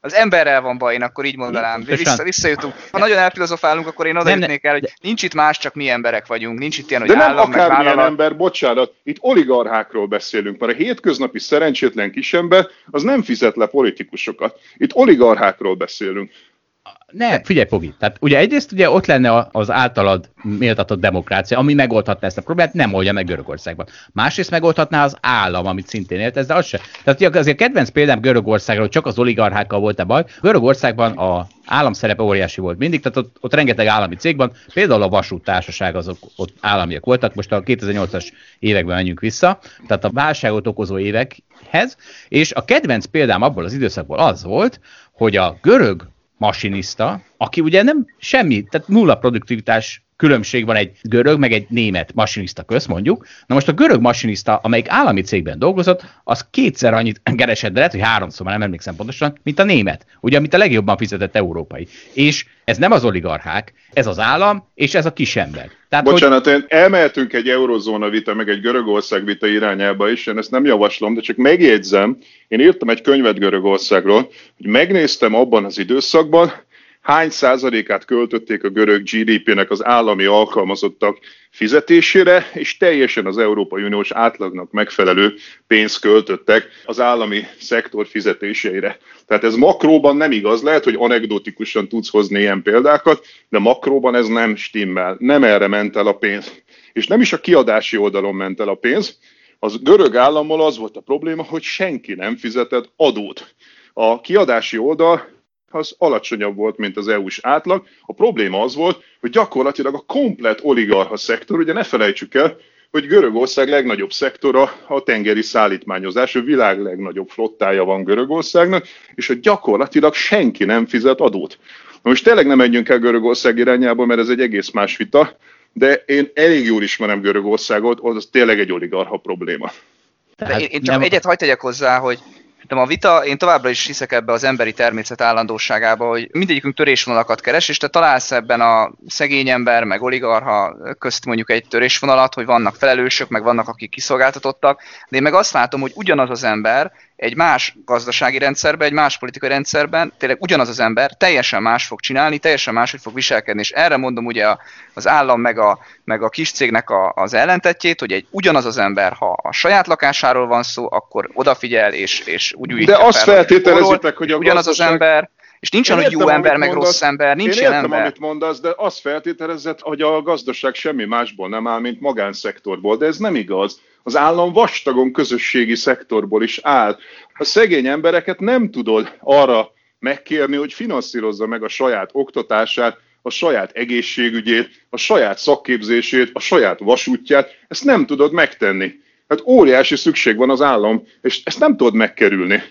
az emberrel van baj, én akkor így mondanám. Vissza, visszajutunk. Ha nagyon elfilozofálunk, akkor én oda jutnék el, hogy nincs itt más, csak mi emberek vagyunk. Nincs itt ilyen, hogy De nem állam, akármilyen meg vállalat. ember, bocsánat, itt oligarchákról beszélünk, mert a hétköznapi szerencsétlen kisember az nem fizet le politikusokat. Itt oligarchákról beszélünk. Ne, figyelj, Pogi. Tehát ugye egyrészt ugye ott lenne az általad méltatott demokrácia, ami megoldhatná ezt a problémát, nem oldja meg Görögországban. Másrészt megoldhatná az állam, amit szintén élt, ez de az se. Tehát ugye azért kedvenc példám Görögországról, csak az oligarchákkal volt a baj. Görögországban a állam szerepe óriási volt mindig, tehát ott, ott rengeteg állami cég van, például a vasúttársaság azok ott államiak voltak, most a 2008-as években menjünk vissza, tehát a válságot okozó évekhez, és a kedvenc példám abból az időszakból az volt, hogy a görög masinista, aki ugye nem semmi, tehát nulla produktivitás különbség van egy görög, meg egy német masinista köz, mondjuk. Na most a görög masinista, amelyik állami cégben dolgozott, az kétszer annyit *laughs* keresett, de lehet, hogy háromszor, már nem emlékszem pontosan, mint a német, ugye, amit a legjobban fizetett európai. És ez nem az oligarchák, ez az állam, és ez a kisember. Tehát, Bocsánat, hogy... elmehetünk egy eurozóna vita, meg egy Görögország vita irányába is, én ezt nem javaslom, de csak megjegyzem, én írtam egy könyvet Görögországról, hogy megnéztem abban az időszakban, hány százalékát költötték a görög GDP-nek az állami alkalmazottak fizetésére, és teljesen az Európai Uniós átlagnak megfelelő pénzt költöttek az állami szektor fizetéseire. Tehát ez makróban nem igaz, lehet, hogy anekdotikusan tudsz hozni ilyen példákat, de makróban ez nem stimmel, nem erre ment el a pénz. És nem is a kiadási oldalon ment el a pénz, az görög állammal az volt a probléma, hogy senki nem fizetett adót. A kiadási oldal az alacsonyabb volt, mint az EU-s átlag. A probléma az volt, hogy gyakorlatilag a komplet oligarha szektor, ugye ne felejtsük el, hogy Görögország legnagyobb szektora a tengeri szállítmányozás, a világ legnagyobb flottája van Görögországnak, és hogy gyakorlatilag senki nem fizet adót. Na most tényleg nem menjünk el Görögország irányába, mert ez egy egész más vita, de én elég jól ismerem Görögországot, az tényleg egy oligarha probléma. De én, én csak nem... egyet hagyd tegyek hozzá, hogy de a vita, én továbbra is hiszek ebbe az emberi természet állandóságába, hogy mindegyikünk törésvonalakat keres, és te találsz ebben a szegény ember, meg oligarha közt mondjuk egy törésvonalat, hogy vannak felelősök, meg vannak akik kiszolgáltatottak, de én meg azt látom, hogy ugyanaz az ember egy más gazdasági rendszerben, egy más politikai rendszerben tényleg ugyanaz az ember teljesen más fog csinálni, teljesen máshogy fog viselkedni, és erre mondom ugye az állam meg a, meg a kis cégnek a, az ellentetjét, hogy egy ugyanaz az ember, ha a saját lakásáról van szó, akkor odafigyel, és, és úgy újítja De azt fel, feltételezitek, hogy a ugyanaz gazdaság... az ember, és nincs olyan, hogy jó ember, meg mondasz, rossz ember, nincs én ilyen értem, ember. amit mondasz, de azt feltételezett, hogy a gazdaság semmi másból nem áll, mint magánszektorból, de ez nem igaz. Az állam vastagon közösségi szektorból is áll. A szegény embereket nem tudod arra megkérni, hogy finanszírozza meg a saját oktatását, a saját egészségügyét, a saját szakképzését, a saját vasútját, ezt nem tudod megtenni. Hát óriási szükség van az állam, és ezt nem tudod megkerülni.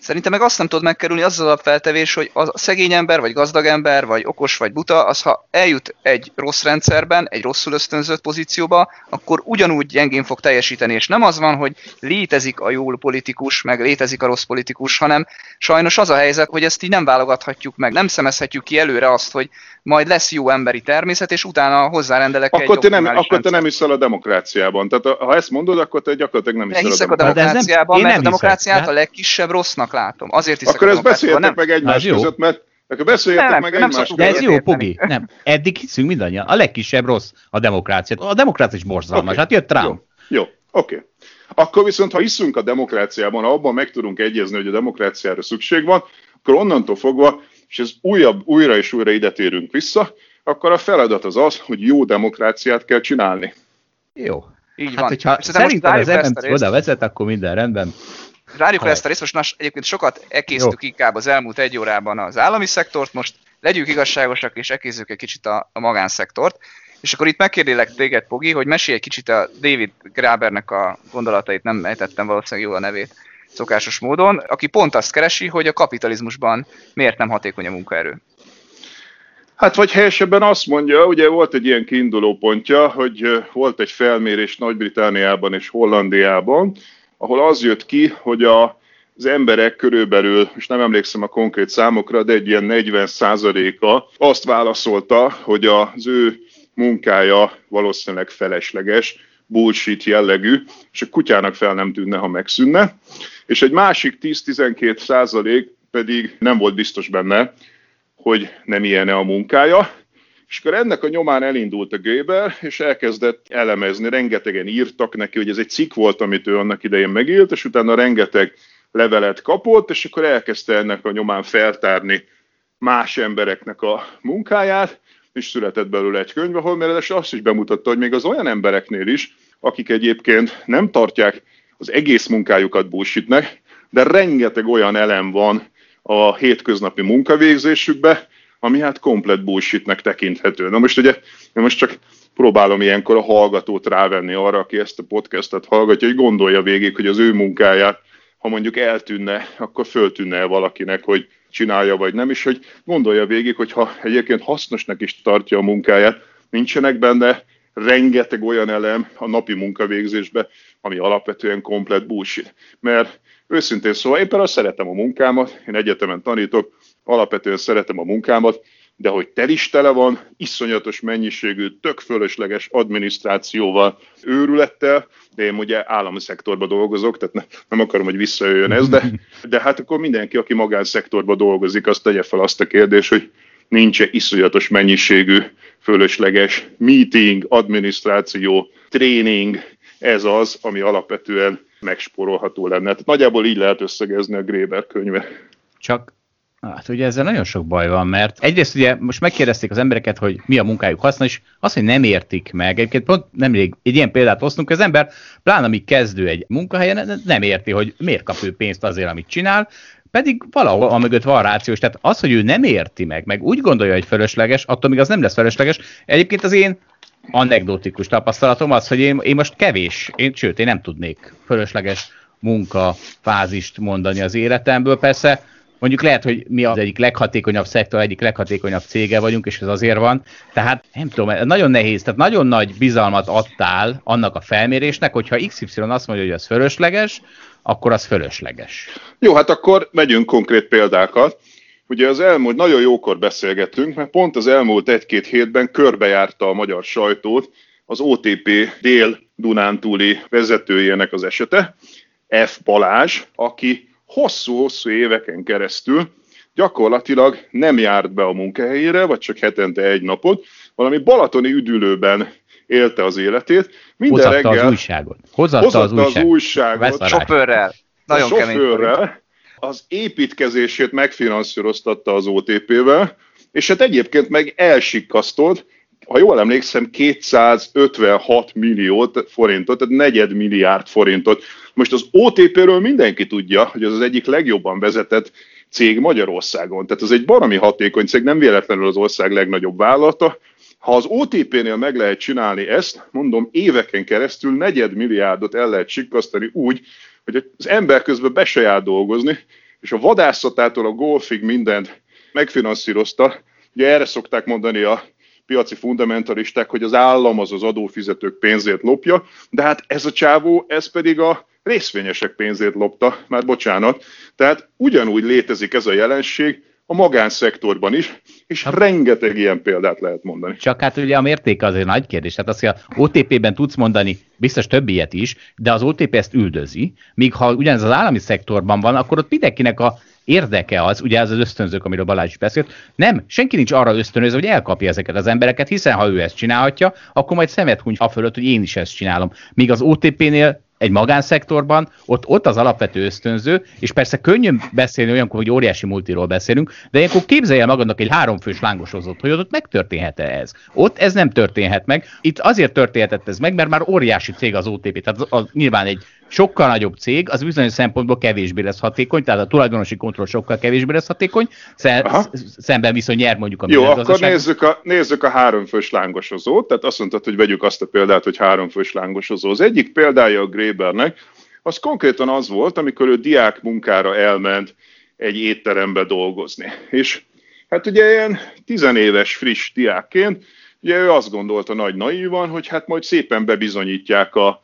Szerintem meg azt nem tudod megkerülni, az az a feltevés, hogy a szegény ember, vagy gazdag ember, vagy okos, vagy buta, az ha eljut egy rossz rendszerben, egy rosszul ösztönzött pozícióba, akkor ugyanúgy gyengén fog teljesíteni. És nem az van, hogy létezik a jó politikus, meg létezik a rossz politikus, hanem sajnos az a helyzet, hogy ezt így nem válogathatjuk meg, nem szemezhetjük ki előre azt, hogy majd lesz jó emberi természet, és utána hozzárendelek akkor egy te nem, Akkor te nem hiszel a demokráciában. Tehát ha ezt mondod, akkor te gyakorlatilag nem hiszel a demokráciában. A demokráciában, mert a demokráciát a legkisebb rossznak látom. Azért hiszek Akkor ezt beszéltek nem... meg egymás között, mert akkor beszéljetek nem, meg nem egymás De ez jó, Pugi. Nem. Eddig hiszünk mindannyian. A legkisebb rossz a demokrácia. A demokrácia is borzalmas. Okay. Hát jött Trump. Jó, jó. oké. Okay. Akkor viszont, ha hiszünk a demokráciában, ha abban meg tudunk egyezni, hogy a demokráciára szükség van, akkor onnantól fogva, és ez újabb, újra és újra ide térünk vissza, akkor a feladat az az, hogy jó demokráciát kell csinálni. Jó. Így hát, van. hogyha szerintem az MMC oda vezet, akkor minden rendben. Várjuk le ezt a részt, most nas, egyébként sokat ekésztük inkább az elmúlt egy órában az állami szektort, most legyünk igazságosak és ekézzük egy kicsit a, a magánszektort. És akkor itt megkérdélek téged, Pogi, hogy mesélj egy kicsit a David Grabernek a gondolatait, nem ejtettem valószínűleg jól a nevét szokásos módon, aki pont azt keresi, hogy a kapitalizmusban miért nem hatékony a munkaerő. Hát vagy helyesebben azt mondja, ugye volt egy ilyen kiinduló pontja, hogy volt egy felmérés Nagy-Britániában és Hollandiában, ahol az jött ki, hogy a, az emberek körülbelül, és nem emlékszem a konkrét számokra, de egy ilyen 40%-a azt válaszolta, hogy az ő munkája valószínűleg felesleges, bullshit jellegű, és a kutyának fel nem tűnne, ha megszűnne. És egy másik 10-12 százalék pedig nem volt biztos benne, hogy nem ilyen a munkája, és akkor ennek a nyomán elindult a Göber, és elkezdett elemezni, rengetegen írtak neki, hogy ez egy cikk volt, amit ő annak idején megírt, és utána rengeteg levelet kapott, és akkor elkezdte ennek a nyomán feltárni más embereknek a munkáját, és született belőle egy könyv, ahol mert azt is bemutatta, hogy még az olyan embereknél is, akik egyébként nem tartják az egész munkájukat bullshitnek, de rengeteg olyan elem van a hétköznapi munkavégzésükbe, ami hát komplet bullshitnek tekinthető. Na most ugye, én most csak próbálom ilyenkor a hallgatót rávenni arra, aki ezt a podcastet hallgatja, hogy gondolja végig, hogy az ő munkáját, ha mondjuk eltűnne, akkor föltűnne -e valakinek, hogy csinálja vagy nem, és hogy gondolja végig, hogy ha egyébként hasznosnak is tartja a munkáját, nincsenek benne rengeteg olyan elem a napi munkavégzésbe, ami alapvetően komplet bullshit. Mert őszintén szóval én például szeretem a munkámat, én egyetemen tanítok, alapvetően szeretem a munkámat, de hogy tel is tele van, iszonyatos mennyiségű, tök fölösleges adminisztrációval, őrülettel, de én ugye állami szektorban dolgozok, tehát ne, nem akarom, hogy visszajöjjön ez, de, *laughs* de hát akkor mindenki, aki magánszektorban dolgozik, azt tegye fel azt a kérdést, hogy nincs-e iszonyatos mennyiségű, fölösleges meeting, adminisztráció, tréning, ez az, ami alapvetően megsporolható lenne. Tehát nagyjából így lehet összegezni a Gréber könyve. Csak Hát ugye ezzel nagyon sok baj van, mert egyrészt ugye most megkérdezték az embereket, hogy mi a munkájuk haszna, és azt, hogy nem értik meg. Egyébként pont nemrég egy ilyen példát hoztunk, az ember, pláne amíg kezdő egy munkahelyen, nem érti, hogy miért kap ő pénzt azért, amit csinál, pedig valahol amögött van rációs. Tehát az, hogy ő nem érti meg, meg úgy gondolja, hogy fölösleges, attól még az nem lesz fölösleges. Egyébként az én anekdotikus tapasztalatom az, hogy én, én most kevés, én, sőt, én nem tudnék fölösleges munkafázist mondani az életemből. Persze mondjuk lehet, hogy mi az egyik leghatékonyabb szektor, egyik leghatékonyabb cége vagyunk, és ez azért van. Tehát nem tudom, nagyon nehéz, tehát nagyon nagy bizalmat adtál annak a felmérésnek, hogyha XY azt mondja, hogy ez fölösleges, akkor az fölösleges. Jó, hát akkor megyünk konkrét példákat. Ugye az elmúlt, nagyon jókor beszélgetünk, mert pont az elmúlt egy-két hétben körbejárta a magyar sajtót az OTP dél-dunántúli vezetőjének az esete, F. Balázs, aki hosszú-hosszú éveken keresztül gyakorlatilag nem járt be a munkahelyére, vagy csak hetente egy napot, valami balatoni üdülőben élte az életét. Minden hozatta reggel, az újságot. Hozatta, hozatta az, újság. az újságot. Sofőrrel. Nagyon a sofőrrel. Az építkezését megfinanszíroztatta az OTP-vel, és hát egyébként meg elsikkasztott, ha jól emlékszem, 256 millió forintot, tehát negyed milliárd forintot. Most az OTP-ről mindenki tudja, hogy az az egyik legjobban vezetett cég Magyarországon. Tehát ez egy barami hatékony cég, nem véletlenül az ország legnagyobb vállalata. Ha az OTP-nél meg lehet csinálni ezt, mondom, éveken keresztül negyed milliárdot el lehet sikkasztani úgy, hogy az ember közben be se jár dolgozni, és a vadászatától a golfig mindent megfinanszírozta. Ugye erre szokták mondani a piaci fundamentalisták, hogy az állam az az adófizetők pénzét lopja, de hát ez a csávó, ez pedig a részvényesek pénzét lopta, már bocsánat. Tehát ugyanúgy létezik ez a jelenség a magánszektorban is, és hát, rengeteg ilyen példát lehet mondani. Csak hát ugye a mértéke azért nagy kérdés. Tehát azt, hogy a OTP-ben tudsz mondani biztos több ilyet is, de az OTP ezt üldözi, míg ha ugyanez az állami szektorban van, akkor ott mindenkinek a érdeke az, ugye ez az ösztönzők, amiről Balázs is beszélt, nem, senki nincs arra ösztönözve, hogy elkapja ezeket az embereket, hiszen ha ő ezt csinálhatja, akkor majd szemet huny a fölött, hogy én is ezt csinálom. Míg az OTP-nél egy magánszektorban, ott, ott az alapvető ösztönző, és persze könnyű beszélni olyankor, hogy óriási multiról beszélünk, de ilyenkor képzelje el magadnak egy háromfős lángosozót, hogy ott megtörténhet-e ez. Ott ez nem történhet meg. Itt azért történhetett ez meg, mert már óriási cég az OTP, tehát az, az nyilván egy sokkal nagyobb cég, az bizonyos szempontból kevésbé lesz hatékony, tehát a tulajdonosi kontroll sokkal kevésbé lesz hatékony, szemben viszont nyer mondjuk a Jó, akkor nézzük a, nézzük a háromfős lángosozót, tehát azt mondtad, hogy vegyük azt a példát, hogy háromfős lángosozó. Az egyik példája a Grébernek, az konkrétan az volt, amikor ő diák munkára elment egy étterembe dolgozni. És hát ugye ilyen tizenéves friss diákként, ugye ő azt gondolta nagy naívan, hogy hát majd szépen bebizonyítják a,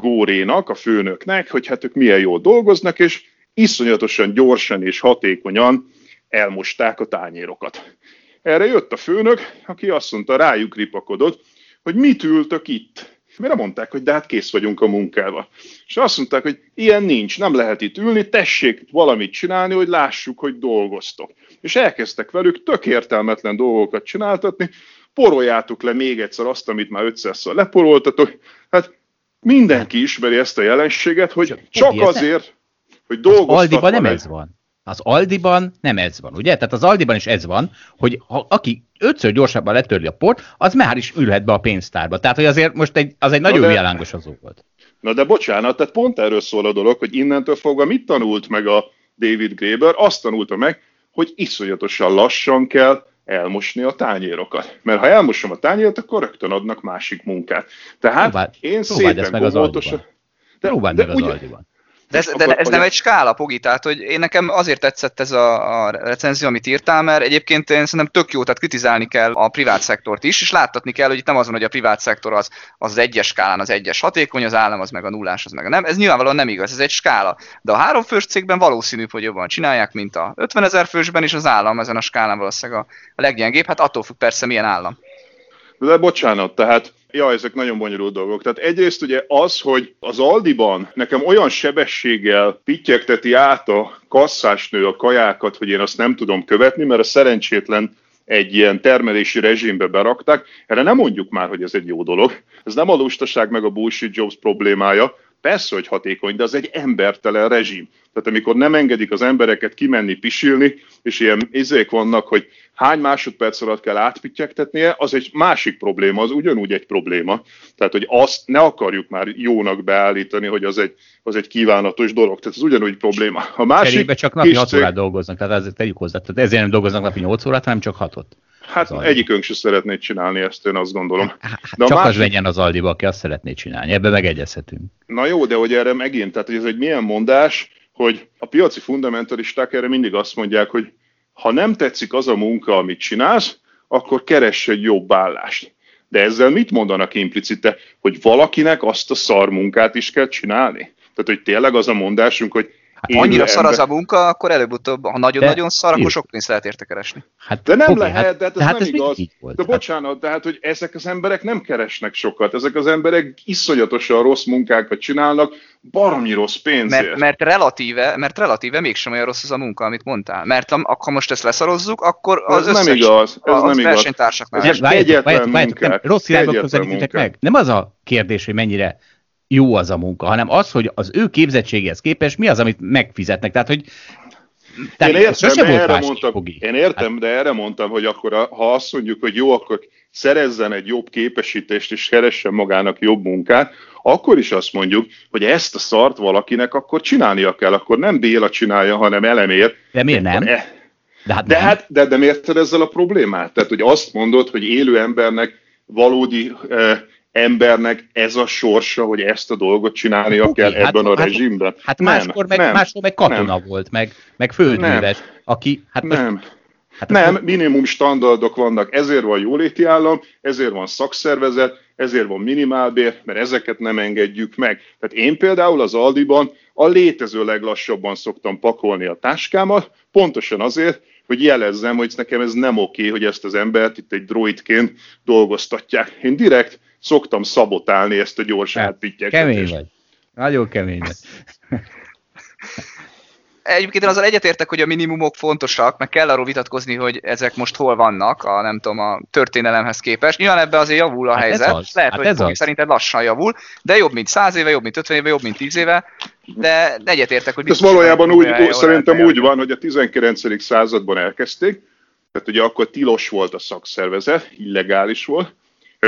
Górénak, a főnöknek, hogy hát ők milyen jól dolgoznak, és iszonyatosan gyorsan és hatékonyan elmosták a tányérokat. Erre jött a főnök, aki azt mondta, rájuk ripakodott, hogy mit ültök itt. Mire mondták, hogy de hát kész vagyunk a munkával. És azt mondták, hogy ilyen nincs, nem lehet itt ülni, tessék valamit csinálni, hogy lássuk, hogy dolgoztok. És elkezdtek velük tök értelmetlen dolgokat csináltatni, poroljátok le még egyszer azt, amit már 500-szor leporoltatok. Mindenki ismeri ezt a jelenséget, hogy csak, azért, hogy dolgoztatva... Az Aldiban nem ez van. Az Aldiban nem ez van, ugye? Tehát az Aldiban is ez van, hogy ha, aki ötször gyorsabban letörli a port, az már is ülhet be a pénztárba. Tehát, hogy azért most egy, az egy nagyon de, jelángos azó volt. Na de bocsánat, tehát pont erről szól a dolog, hogy innentől fogva mit tanult meg a David Graeber? Azt tanulta meg, hogy iszonyatosan lassan kell elmosni a tányérokat. Mert ha elmosom a tányért, akkor rögtön adnak másik munkát. Tehát próbáld, én szépen meg az aldiban. De, Próbáld de, meg az aldiban. De ez, de ez nem egy skála, Pogi, tehát hogy én nekem azért tetszett ez a, a recenzió, amit írtál, mert egyébként én szerintem tök jó, tehát kritizálni kell a privát szektort is, és láttatni kell, hogy itt nem az van, hogy a privát szektor az az, az egyes skálán az egyes hatékony, az állam az meg a nullás, az meg a nem. Ez nyilvánvalóan nem igaz, ez egy skála. De a három fős cégben valószínű, hogy jobban csinálják, mint a 50 ezer fősben, és az állam ezen a skálán valószínűleg a, a leggyengébb, hát attól függ persze milyen állam. De bocsánat, tehát Ja, ezek nagyon bonyolult dolgok. Tehát egyrészt ugye az, hogy az Aldiban nekem olyan sebességgel pittyegteti át a kasszásnő a kajákat, hogy én azt nem tudom követni, mert a szerencsétlen egy ilyen termelési rezsimbe berakták. Erre nem mondjuk már, hogy ez egy jó dolog. Ez nem a lustaság meg a bullshit jobs problémája, Persze, hogy hatékony, de az egy embertelen rezsim. Tehát amikor nem engedik az embereket kimenni pisilni, és ilyen izék vannak, hogy hány másodperc alatt kell átpittyegtetnie, az egy másik probléma, az ugyanúgy egy probléma. Tehát, hogy azt ne akarjuk már jónak beállítani, hogy az egy, az egy kívánatos dolog. Tehát ez ugyanúgy probléma. A másik Cserébe csak napi 6 órát dolgoznak, tehát ezért tegyük hozzá. Tehát ezért nem dolgoznak napi 8 órát, hanem csak 6 Hát az egyikünk se szeretné csinálni ezt, én azt gondolom. Hát, hát de csak másik... az legyen az Aldiba, aki azt szeretné csinálni, ebben megegyezhetünk. Na jó, de hogy erre megint, tehát hogy ez egy milyen mondás, hogy a piaci fundamentalisták erre mindig azt mondják, hogy ha nem tetszik az a munka, amit csinálsz, akkor keress egy jobb állást. De ezzel mit mondanak implicite? Hogy valakinek azt a szar munkát is kell csinálni? Tehát, hogy tényleg az a mondásunk, hogy Hát annyira szar az a munka, akkor előbb-utóbb, ha nagyon-nagyon szar, akkor sok pénzt lehet érte keresni. Hát, de nem okay, lehet, hát, de hát ez hát nem ez igaz. Volt, de hát. bocsánat, tehát, hogy ezek az emberek nem keresnek sokat, ezek az emberek iszonyatosan rossz munkákat csinálnak, baromi rossz pénzért. Mert, mert, relatíve, mert relatíve mégsem olyan rossz az a munka, amit mondtál. Mert ha most ezt leszarozzuk, akkor az ez összes, nem igaz, ez az nem igaz. versenytársaknál. Várjátok, várjátok, várjátok, rossz irányba közelítitek meg. Nem az a kérdés, hogy mennyire jó az a munka, hanem az, hogy az ő képzettséghez képest mi az, amit megfizetnek. Tehát, hogy tehát én értem, de erre mondtam, én értem, de erre mondtam, hogy akkor ha azt mondjuk, hogy jó, akkor szerezzen egy jobb képesítést és keressen magának jobb munkát, akkor is azt mondjuk, hogy ezt a szart valakinek akkor csinálnia kell, akkor nem Béla csinálja, hanem elemér. De miért nem? E... De, hát de, nem. Hát, de, de miért ezzel a problémát? Tehát, hogy azt mondod, hogy élő embernek valódi eh, embernek ez a sorsa, hogy ezt a dolgot csinálnia okay, kell hát, ebben a hát, rezsimben? Hát nem, máskor, meg, nem, máskor meg katona nem. volt, meg, meg földműves, aki... Hát nem. Most, Hát nem, minimum standardok vannak, ezért van jóléti állam, ezért van szakszervezet, ezért van minimálbér, mert ezeket nem engedjük meg. Tehát én például az Aldiban a létező leglassabban szoktam pakolni a táskámat, pontosan azért, hogy jelezzem, hogy nekem ez nem oké, hogy ezt az embert itt egy droidként dolgoztatják. Én direkt szoktam szabotálni ezt a gyors hát, Kemény vagy. Nagyon kemény vagy. Egyébként én azzal egyetértek, hogy a minimumok fontosak, meg kell arról vitatkozni, hogy ezek most hol vannak, a nem tudom, a történelemhez képest. Nyilván ebbe azért javul a hát helyzet. Az. Lehet, hát hogy ez az. szerinted lassan javul, de jobb, mint 100 éve, jobb, mint 50 éve, jobb, mint 10 éve, de egyetértek, hogy... Ez valójában úgy, úgy szerintem úgy van, hogy a 19. században elkezdték, tehát ugye akkor tilos volt a szakszervezet, illegális volt,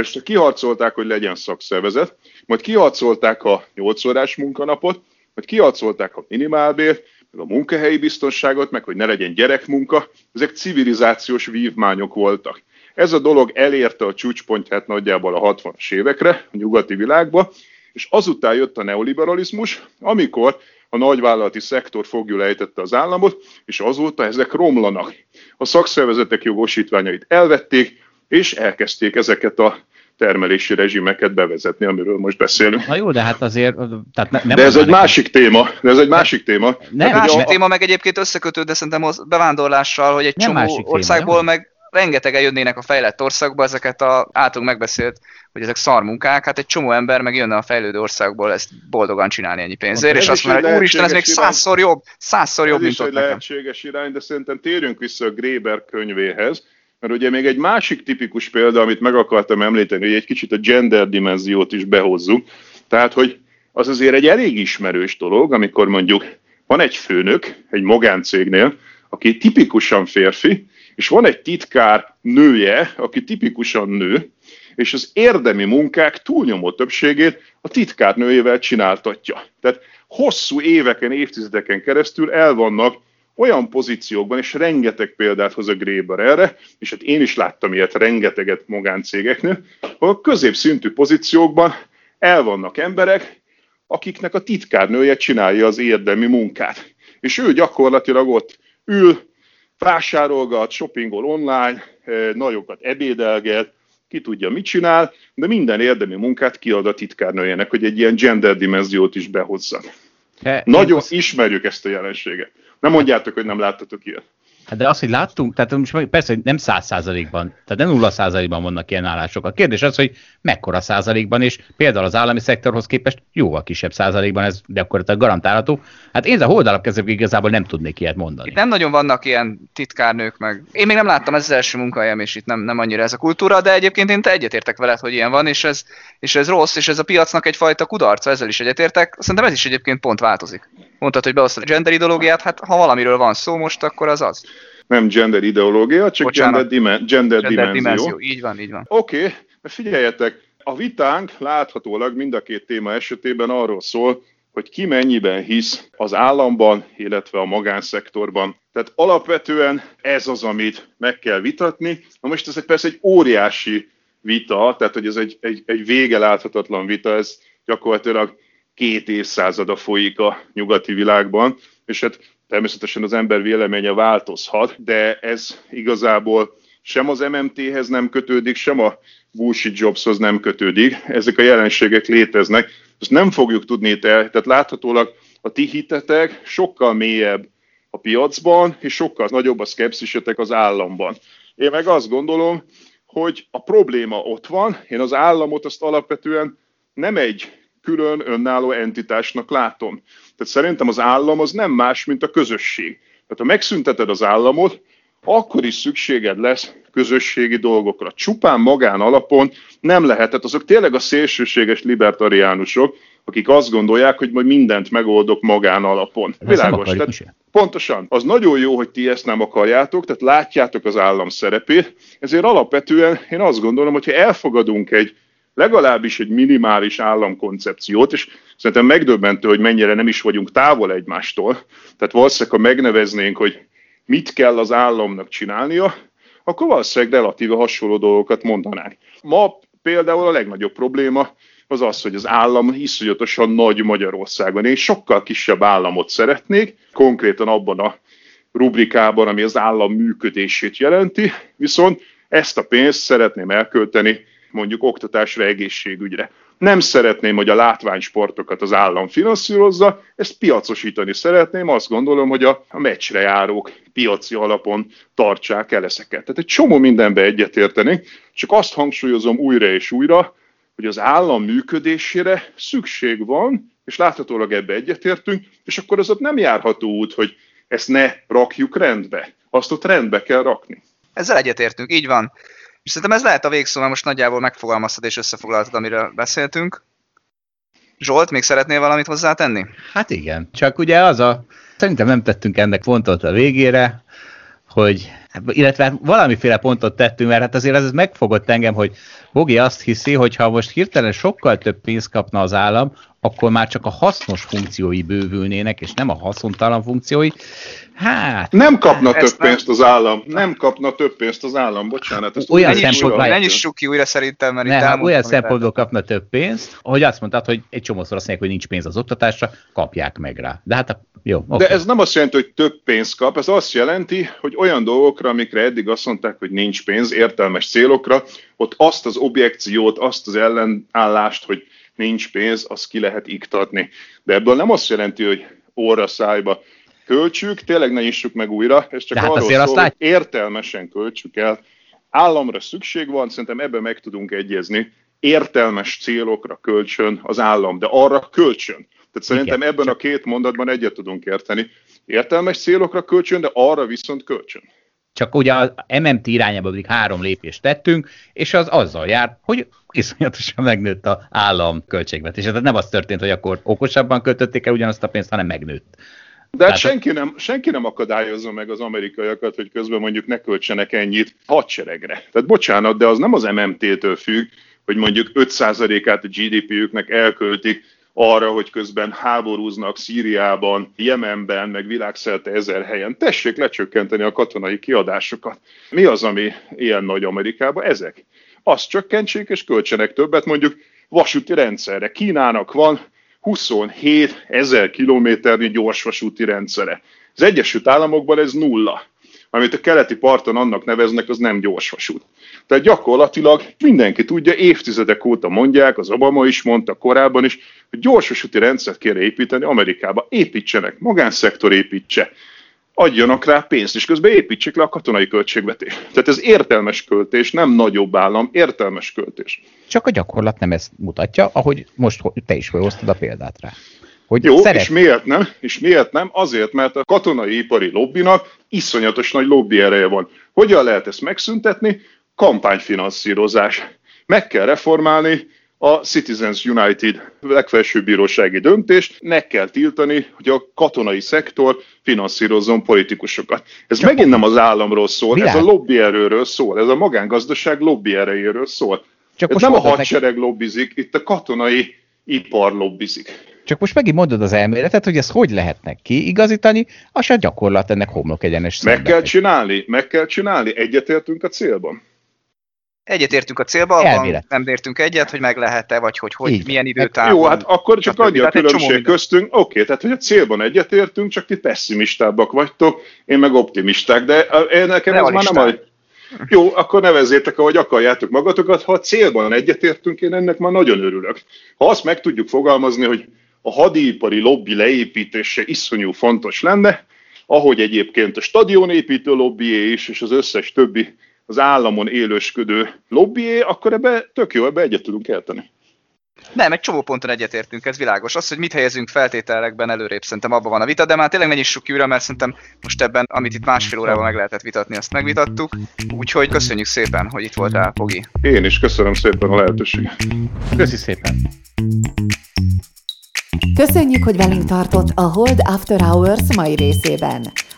és kiharcolták, hogy legyen szakszervezet, majd kiharcolták a 8 órás munkanapot, majd kiharcolták a minimálbért, meg a munkahelyi biztonságot, meg hogy ne legyen gyerekmunka, ezek civilizációs vívmányok voltak. Ez a dolog elérte a csúcspontját nagyjából a 60-as évekre a nyugati világba, és azután jött a neoliberalizmus, amikor a nagyvállalati szektor fogjulejtette az államot, és azóta ezek romlanak. A szakszervezetek jogosítványait elvették, és elkezdték ezeket a termelési rezsimeket bevezetni, amiről most beszélünk. Na jó, de hát azért... Tehát ne, nem de ez egy másik téma. De ez egy másik téma. Nem, hát, másik a... téma meg egyébként összekötődve szerintem a bevándorlással, hogy egy nem csomó országból téma, meg rengetegen jönnének a fejlett országba, ezeket a általunk megbeszélt, hogy ezek szarmunkák, hát egy csomó ember meg jönne a fejlődő országból ezt boldogan csinálni ennyi pénzért, és azt mondja, hogy úristen, ez még százszor jobb, százszor jobb, ez mint ott nekem. lehetséges irány, de szerintem térjünk vissza a Gréber könyvéhez, mert ugye még egy másik tipikus példa, amit meg akartam említeni, hogy egy kicsit a gender dimenziót is behozzuk. Tehát, hogy az azért egy elég ismerős dolog, amikor mondjuk van egy főnök egy magáncégnél, aki tipikusan férfi, és van egy titkár nője, aki tipikusan nő, és az érdemi munkák túlnyomó többségét a titkár nőjével csináltatja. Tehát hosszú éveken, évtizedeken keresztül el vannak olyan pozíciókban, és rengeteg példát hoz a Gréber erre, és hát én is láttam ilyet rengeteget magáncégeknél, hogy a középszintű pozíciókban el vannak emberek, akiknek a titkárnője csinálja az érdemi munkát. És ő gyakorlatilag ott ül, vásárolgat, shoppingol online, eh, nagyokat ebédelget, ki tudja, mit csinál, de minden érdemi munkát kiad a titkárnőjének, hogy egy ilyen gender dimenziót is behozza. Nagyon ismerjük ezt a jelenséget. Nem mondjátok, hogy nem láttatok ilyet. Hát de azt, hogy láttunk, tehát most persze, hogy nem száz százalékban, tehát nem nulla százalékban vannak ilyen állások. A kérdés az, hogy mekkora százalékban, és például az állami szektorhoz képest jóval kisebb százalékban ez gyakorlatilag garantálható. Hát én a holdalap kezdők igazából nem tudnék ilyet mondani. Itt nem nagyon vannak ilyen titkárnők, meg én még nem láttam, ez az első munkahelyem, és itt nem, nem annyira ez a kultúra, de egyébként én te egyetértek veled, hogy ilyen van, és ez, és ez rossz, és ez a piacnak egyfajta kudarca, ezzel is egyetértek. Szerintem ez is egyébként pont változik. Mondtad, hogy beosztod a gender ideológiát, hát ha valamiről van szó most, akkor az az nem gender ideológia, csak Bocsánat. gender, dime, gender, gender dimenzió. dimenzió. Így van, így van. Oké, okay, figyeljetek, a vitánk láthatólag mind a két téma esetében arról szól, hogy ki mennyiben hisz az államban, illetve a magánszektorban. Tehát alapvetően ez az, amit meg kell vitatni. Na most ez egy, persze egy óriási vita, tehát hogy ez egy, egy, egy vége láthatatlan vita, ez gyakorlatilag két évszázada folyik a nyugati világban, és hát Természetesen az ember véleménye változhat, de ez igazából sem az MMT-hez nem kötődik, sem a bullshit jobshoz nem kötődik. Ezek a jelenségek léteznek. Ezt nem fogjuk tudni el, tehát láthatólag a ti hitetek sokkal mélyebb a piacban, és sokkal nagyobb a szkepszisetek az államban. Én meg azt gondolom, hogy a probléma ott van, én az államot azt alapvetően nem egy külön önálló entitásnak látom. Tehát szerintem az állam az nem más, mint a közösség. Tehát ha megszünteted az államot, akkor is szükséged lesz közösségi dolgokra. Csupán magán alapon nem lehet. Tehát azok tényleg a szélsőséges libertariánusok, akik azt gondolják, hogy majd mindent megoldok magán alapon. Világos. Tehát pontosan. Az nagyon jó, hogy ti ezt nem akarjátok, tehát látjátok az állam szerepét, ezért alapvetően én azt gondolom, hogy ha elfogadunk egy legalábbis egy minimális államkoncepciót, és szerintem megdöbbentő, hogy mennyire nem is vagyunk távol egymástól. Tehát valószínűleg, ha megneveznénk, hogy mit kell az államnak csinálnia, akkor valószínűleg relatíve hasonló dolgokat mondanánk. Ma például a legnagyobb probléma az az, hogy az állam iszonyatosan nagy Magyarországon. Én sokkal kisebb államot szeretnék, konkrétan abban a rubrikában, ami az állam működését jelenti, viszont ezt a pénzt szeretném elkölteni mondjuk oktatásra, egészségügyre. Nem szeretném, hogy a látványsportokat az állam finanszírozza, ezt piacosítani szeretném, azt gondolom, hogy a, a meccsre járók piaci alapon tartsák el ezeket. Tehát egy csomó mindenbe egyetérteni, csak azt hangsúlyozom újra és újra, hogy az állam működésére szükség van, és láthatólag ebbe egyetértünk, és akkor az ott nem járható út, hogy ezt ne rakjuk rendbe. Azt ott rendbe kell rakni. Ezzel egyetértünk, így van. És szerintem ez lehet a végszó, mert most nagyjából megfogalmaztad és összefoglaltad, amiről beszéltünk. Zsolt, még szeretnél valamit hozzátenni? Hát igen, csak ugye az a, szerintem nem tettünk ennek pontot a végére, hogy, illetve valamiféle pontot tettünk, mert hát azért ez megfogott engem, hogy Bogi azt hiszi, hogy ha most hirtelen sokkal több pénzt kapna az állam, akkor már csak a hasznos funkciói bővülnének, és nem a haszontalan funkciói. Hát... Nem kapna több nem... pénzt az állam. Nem kapna több pénzt az állam, bocsánat. Ezt olyan szempontból... Ne nyissuk ki újra szerintem, mert nem, itt elmondtam, olyan szempontból kapna több pénzt, hogy azt mondtad, hogy egy csomószor azt mondják, hogy nincs pénz az oktatásra, kapják meg rá. De hát jó, okay. De ez nem azt jelenti, hogy több pénzt kap, ez azt jelenti, hogy olyan dolgokra, amikre eddig azt mondták, hogy nincs pénz, értelmes célokra, ott azt az objekciót, azt az ellenállást, hogy nincs pénz, azt ki lehet iktatni. De ebből nem azt jelenti, hogy óra szájba költsük, tényleg ne nyissuk meg újra, ez csak hát arról szól, azt lát... hogy értelmesen költsük el. Államra szükség van, szerintem ebben meg tudunk egyezni. Értelmes célokra kölcsön az állam, de arra kölcsön. Tehát szerintem Igen, ebben csak... a két mondatban egyet tudunk érteni. Értelmes célokra kölcsön, de arra viszont kölcsön. Csak ugye a MMT irányába pedig három lépést tettünk, és az azzal jár, hogy iszonyatosan megnőtt a állam költségvetése. Tehát nem az történt, hogy akkor okosabban költötték el ugyanazt a pénzt, hanem megnőtt. De hát senki nem, senki nem akadályozza meg az amerikaiakat, hogy közben mondjuk ne költsenek ennyit hadseregre. Tehát bocsánat, de az nem az MMT-től függ, hogy mondjuk 5%-át a GDP-jüknek elköltik arra, hogy közben háborúznak Szíriában, Jemenben, meg világszerte ezer helyen. Tessék lecsökkenteni a katonai kiadásokat. Mi az, ami ilyen nagy Amerikában? Ezek. Azt csökkentsék, és költsenek többet mondjuk vasúti rendszerre. Kínának van 27 ezer kilométernyi gyorsvasúti rendszere. Az Egyesült Államokban ez nulla. Amit a keleti parton annak neveznek, az nem gyorsvasút. Tehát gyakorlatilag mindenki tudja, évtizedek óta mondják, az Obama is mondta korábban is, hogy gyorsvasúti rendszert kéne építeni Amerikába. Építsenek, magánszektor építse adjanak rá pénzt, és közben építsék le a katonai költségvetést. Tehát ez értelmes költés, nem nagyobb állam, értelmes költés. Csak a gyakorlat nem ezt mutatja, ahogy most te is felhoztad a példát rá. Hogy Jó, szeret... és miért nem? És miért nem? Azért, mert a katonai ipari lobbinak iszonyatos nagy lobby ereje van. Hogyan lehet ezt megszüntetni? Kampányfinanszírozás. Meg kell reformálni a Citizens United legfelsőbb bírósági döntést, meg kell tiltani, hogy a katonai szektor finanszírozzon politikusokat. Ez Csak megint nem az államról szól, világ. ez a lobbyerőről szól, ez a magángazdaság lobby erejéről szól. Csak ez nem a hadsereg meg... lobbizik, itt a katonai ipar lobbizik. Csak most megint mondod az elméletet, hogy ezt hogy lehetnek kiigazítani, az a gyakorlat ennek homlok egyenes Meg kell csinálni, meg kell csinálni, egyetértünk a célban. Egyetértünk a célba, abban nem értünk egyet, hogy meg lehet-e, vagy hogy, hogy Így. milyen időtávon. Jó, hát akkor csak annyi a különbség köztünk. Oké, okay, tehát hogy a célban egyetértünk, csak ti pessimistábbak vagytok, én meg optimisták, de én nekem ez már nem a... Jó, akkor nevezzétek, ahogy akarjátok magatokat. Ha a célban egyetértünk, én ennek már nagyon örülök. Ha azt meg tudjuk fogalmazni, hogy a hadipari lobby leépítése iszonyú fontos lenne, ahogy egyébként a stadionépítő lobbyé is, és az összes többi az államon élősködő lobbyé, akkor ebbe tök jó, ebbe egyet tudunk érteni. Nem, egy csomó ponton egyetértünk, ez világos. Az, hogy mit helyezünk feltételekben előrébb, szerintem abban van a vita, de már tényleg ne nyissuk ki újra, mert szerintem most ebben, amit itt másfél órában meg lehetett vitatni, azt megvitattuk. Úgyhogy köszönjük szépen, hogy itt voltál, Pogi. Én is köszönöm szépen a lehetőséget. Köszi szépen. Köszönjük, hogy velünk tartott a Hold After Hours mai részében.